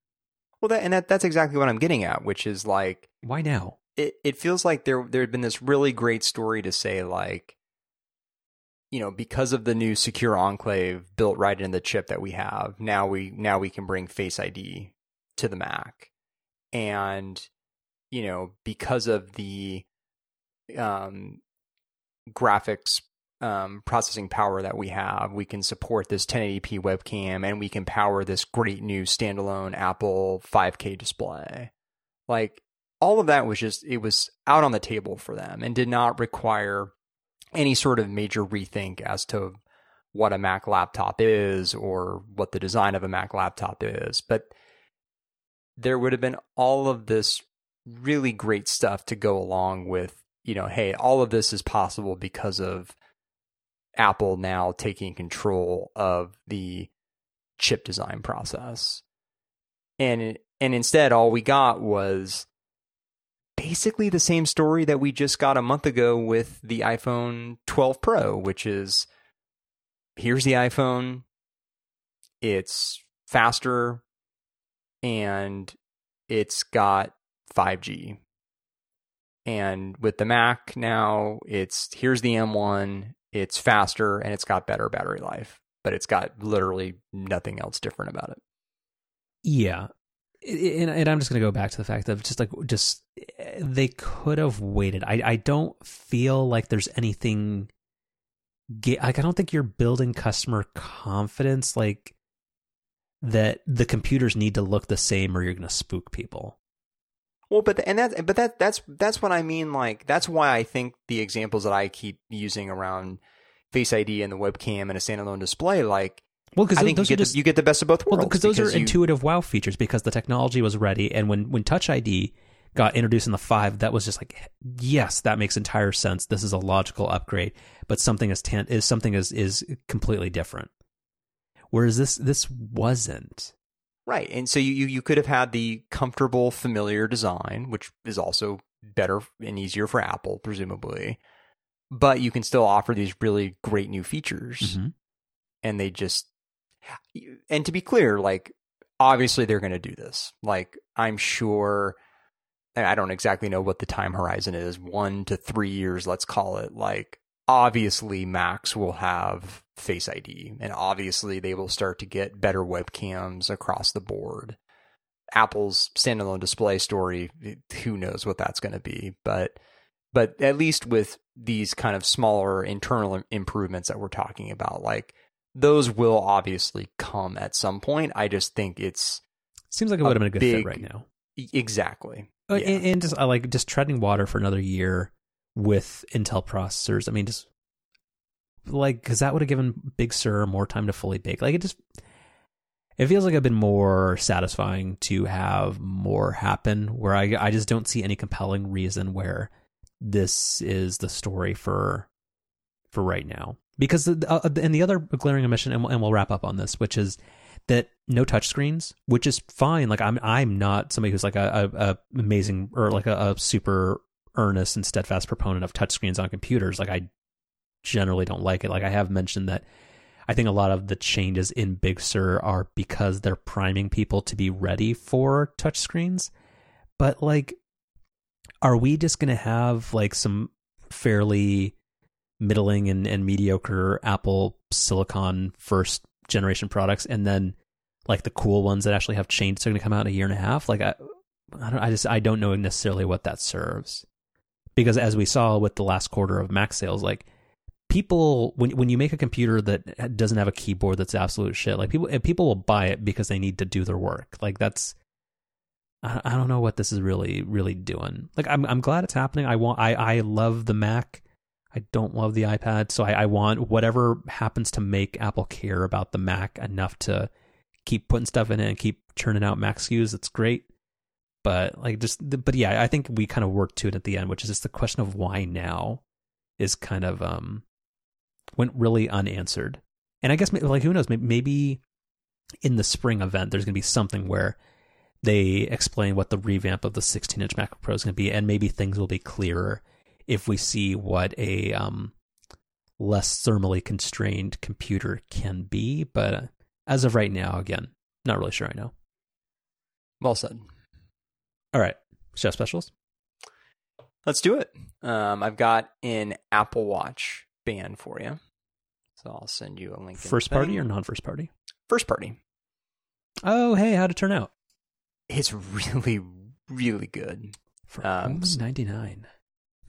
Well, that, and that, that's exactly what I'm getting at, which is like, why now? It it feels like there there had been this really great story to say, like, you know, because of the new secure enclave built right in the chip that we have, now we now we can bring Face ID to the Mac, and you know, because of the um, graphics um, processing power that we have, we can support this 1080p webcam and we can power this great new standalone Apple 5K display. Like all of that was just, it was out on the table for them and did not require any sort of major rethink as to what a Mac laptop is or what the design of a Mac laptop is. But there would have been all of this really great stuff to go along with, you know, hey, all of this is possible because of Apple now taking control of the chip design process. And and instead all we got was basically the same story that we just got a month ago with the iPhone 12 Pro, which is here's the iPhone. It's faster and it's got 5G. And with the Mac now, it's here's the M1 it's faster and it's got better battery life, but it's got literally nothing else different about it. Yeah. And, I'm just going to go back to the fact of just like, just eh, they could have waited. I, I don't feel like there's anything, like, I don't think you're building customer confidence like that the computers need to look the same or you're going to spook people. Well, but and that but that that's that's what I mean. Like that's why I think the examples that I keep using around Face ID and the webcam and a standalone display, like well, because I think you get, just, the, you get the best of both worlds. Well, because those are you, intuitive wow features because the technology was ready, and when when Touch ID got introduced in the five, that was just like yes, that makes entire sense. This is a logical upgrade, but something is tan- is something is is completely different. Whereas this this wasn't. Right. And so you, you could have had the comfortable, familiar design, which is also better and easier for Apple, presumably. But you can still offer these really great new features. Mm-hmm. And they just, and to be clear, like, obviously they're going to do this. Like, I'm sure, I don't exactly know what the time horizon is one to three years, let's call it. Like, obviously Macs will have Face ID, and obviously they will start to get better webcams across the board. Apple's standalone display story, who knows what that's going to be, but but at least with these kind of smaller internal improvements that we're talking about, like those will obviously come at some point. I just think it's seems like it would have been a good big, fit right now. Exactly. Yeah. And, and just like just treading water for another year with Intel processors. I mean, just like because that would have given Big Sur more time to fully bake. Like it just it feels like I've been more satisfying to have more happen. Where I I just don't see any compelling reason where this is the story for for right now. Because the, uh, and the other glaring omission, and we'll, and we'll wrap up on this, which is that no touchscreens, which is fine. Like I'm I'm not somebody who's like a, a, a amazing or like a, a super earnest and steadfast proponent of touchscreens on computers. Like I generally don't like it. Like I have mentioned that I think a lot of the changes in Big Sur are because they're priming people to be ready for touchscreens. But like are we just going to have like some fairly middling and, and mediocre Apple Silicon first generation products and then like the cool ones that actually have chains are going to come out in a year and a half. Like I, I don't, I just I don't know necessarily what that serves because as we saw with the last quarter of Mac sales, like people when when you make a computer that doesn't have a keyboard that's absolute shit, like people people will buy it because they need to do their work. Like that's I, I don't know what this is really really doing. Like I'm I'm glad it's happening. I want I I love the Mac. I don't love the iPad, so I, I want whatever happens to make Apple care about the Mac enough to keep putting stuff in it and keep churning out Mac SKUs. It's great but like just but yeah i think we kind of worked to it at the end which is just the question of why now is kind of um went really unanswered. And i guess like who knows maybe in the spring event there's going to be something where they explain what the revamp of the 16 inch macbook pro is going to be and maybe things will be clearer if we see what a um less thermally constrained computer can be. But as of right now again not really sure i know. Well said. All right, chef specials. Let's do it. Um, I've got an Apple Watch band for you, so I'll send you a link. First party or non-first party? First party. Oh, hey, how'd it turn out? It's really, really good. For um, ninety nine.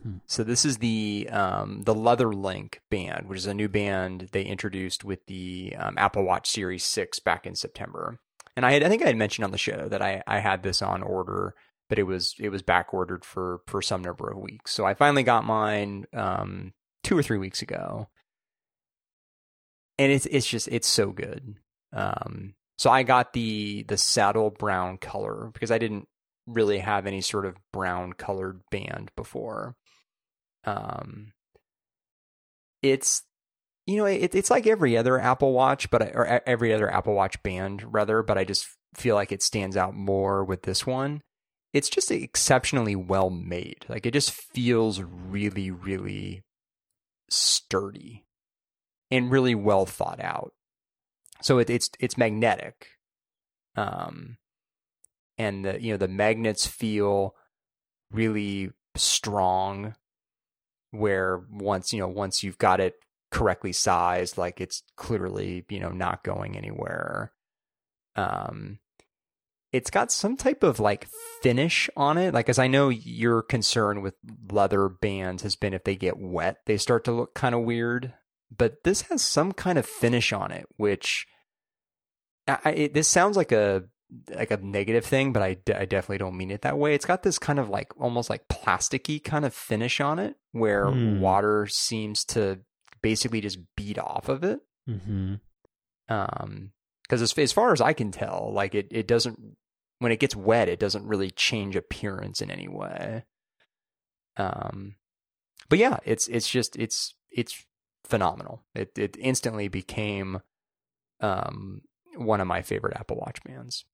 Hmm. So this is the um, the Leather Link band, which is a new band they introduced with the um, Apple Watch Series Six back in September. And I had, I think I had mentioned on the show that I, I had this on order but it was it was back ordered for for some number of weeks. So I finally got mine um, two or three weeks ago, and it's it's just it's so good. Um, so I got the the saddle brown color because I didn't really have any sort of brown colored band before. Um, it's you know it, it's like every other Apple Watch, but I, or every other Apple Watch band rather, but I just feel like it stands out more with this one it's just exceptionally well made. Like it just feels really, really sturdy and really well thought out. So it, it's it's magnetic, um, and the you know the magnets feel really strong. Where once you know once you've got it correctly sized, like it's clearly you know not going anywhere. Um, it's got some type of like finish on it. Like, as I know your concern with leather bands has been if they get wet, they start to look kind of weird. But this has some kind of finish on it, which I, it, this sounds like a like a negative thing, but I, I definitely don't mean it that way. It's got this kind of like almost like plasticky kind of finish on it, where mm. water seems to basically just beat off of it. Mm-hmm. Um, because as, as far as I can tell, like it, it doesn't when it gets wet, it doesn't really change appearance in any way. Um, but yeah, it's it's just it's it's phenomenal. It it instantly became um one of my favorite Apple Watch bands.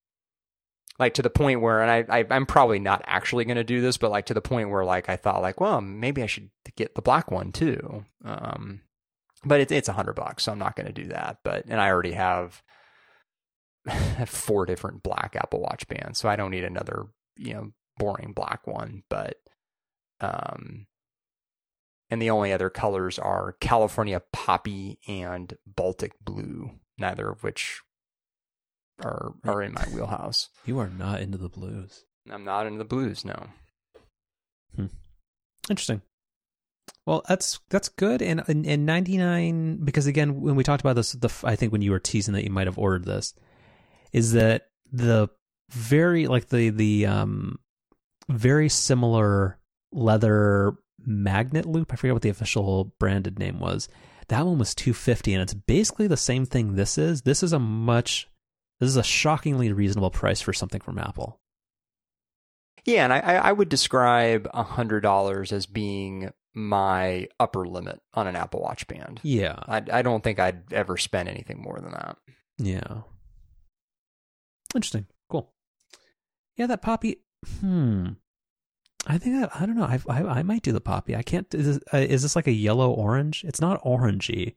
Like to the point where, and I, I I'm probably not actually going to do this, but like to the point where like I thought like, well, maybe I should get the black one too. Um, but it's it's a hundred bucks, so I'm not going to do that. But and I already have four different black Apple Watch bands, so I don't need another, you know, boring black one. But, um, and the only other colors are California Poppy and Baltic Blue, neither of which are are in my wheelhouse. You are not into the blues. I'm not into the blues, no. Hmm. Interesting. Well, that's that's good. And in 99, because again, when we talked about this, the I think when you were teasing that you might have ordered this, is that the very like the the um very similar leather magnet loop. I forget what the official branded name was. That one was 250 and it's basically the same thing this is. This is a much this is a shockingly reasonable price for something from Apple. Yeah, and I, I would describe a hundred dollars as being my upper limit on an Apple Watch band. Yeah, I, I don't think I'd ever spend anything more than that. Yeah, Interesting. Cool. Yeah, that poppy. Hmm. I think I, I don't know. I, I, I might do the poppy. I can't. Is this, uh, is this like a yellow orange? It's not orangey.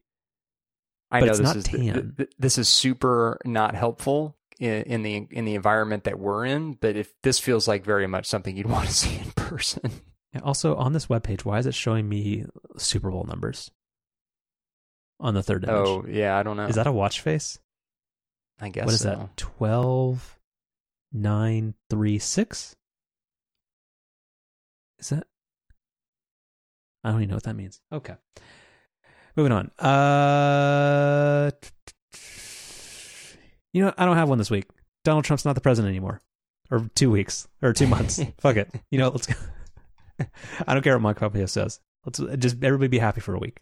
I know this is tan. this is super not helpful in, in, the in the environment that we're in. But if this feels like very much something you'd want to see in person. Yeah, also, on this webpage, why is it showing me Super Bowl numbers on the third image? Oh yeah, I don't know. Is that a watch face? I guess what is so. that? Twelve nine three six. Is that? I don't even know what that means. Okay. Moving on. Uh, you know, I don't have one this week. Donald Trump's not the president anymore, or two weeks, or two months. Fuck it. You know, let's go. I don't care what Mike Pompeo says. Let's just everybody be happy for a week.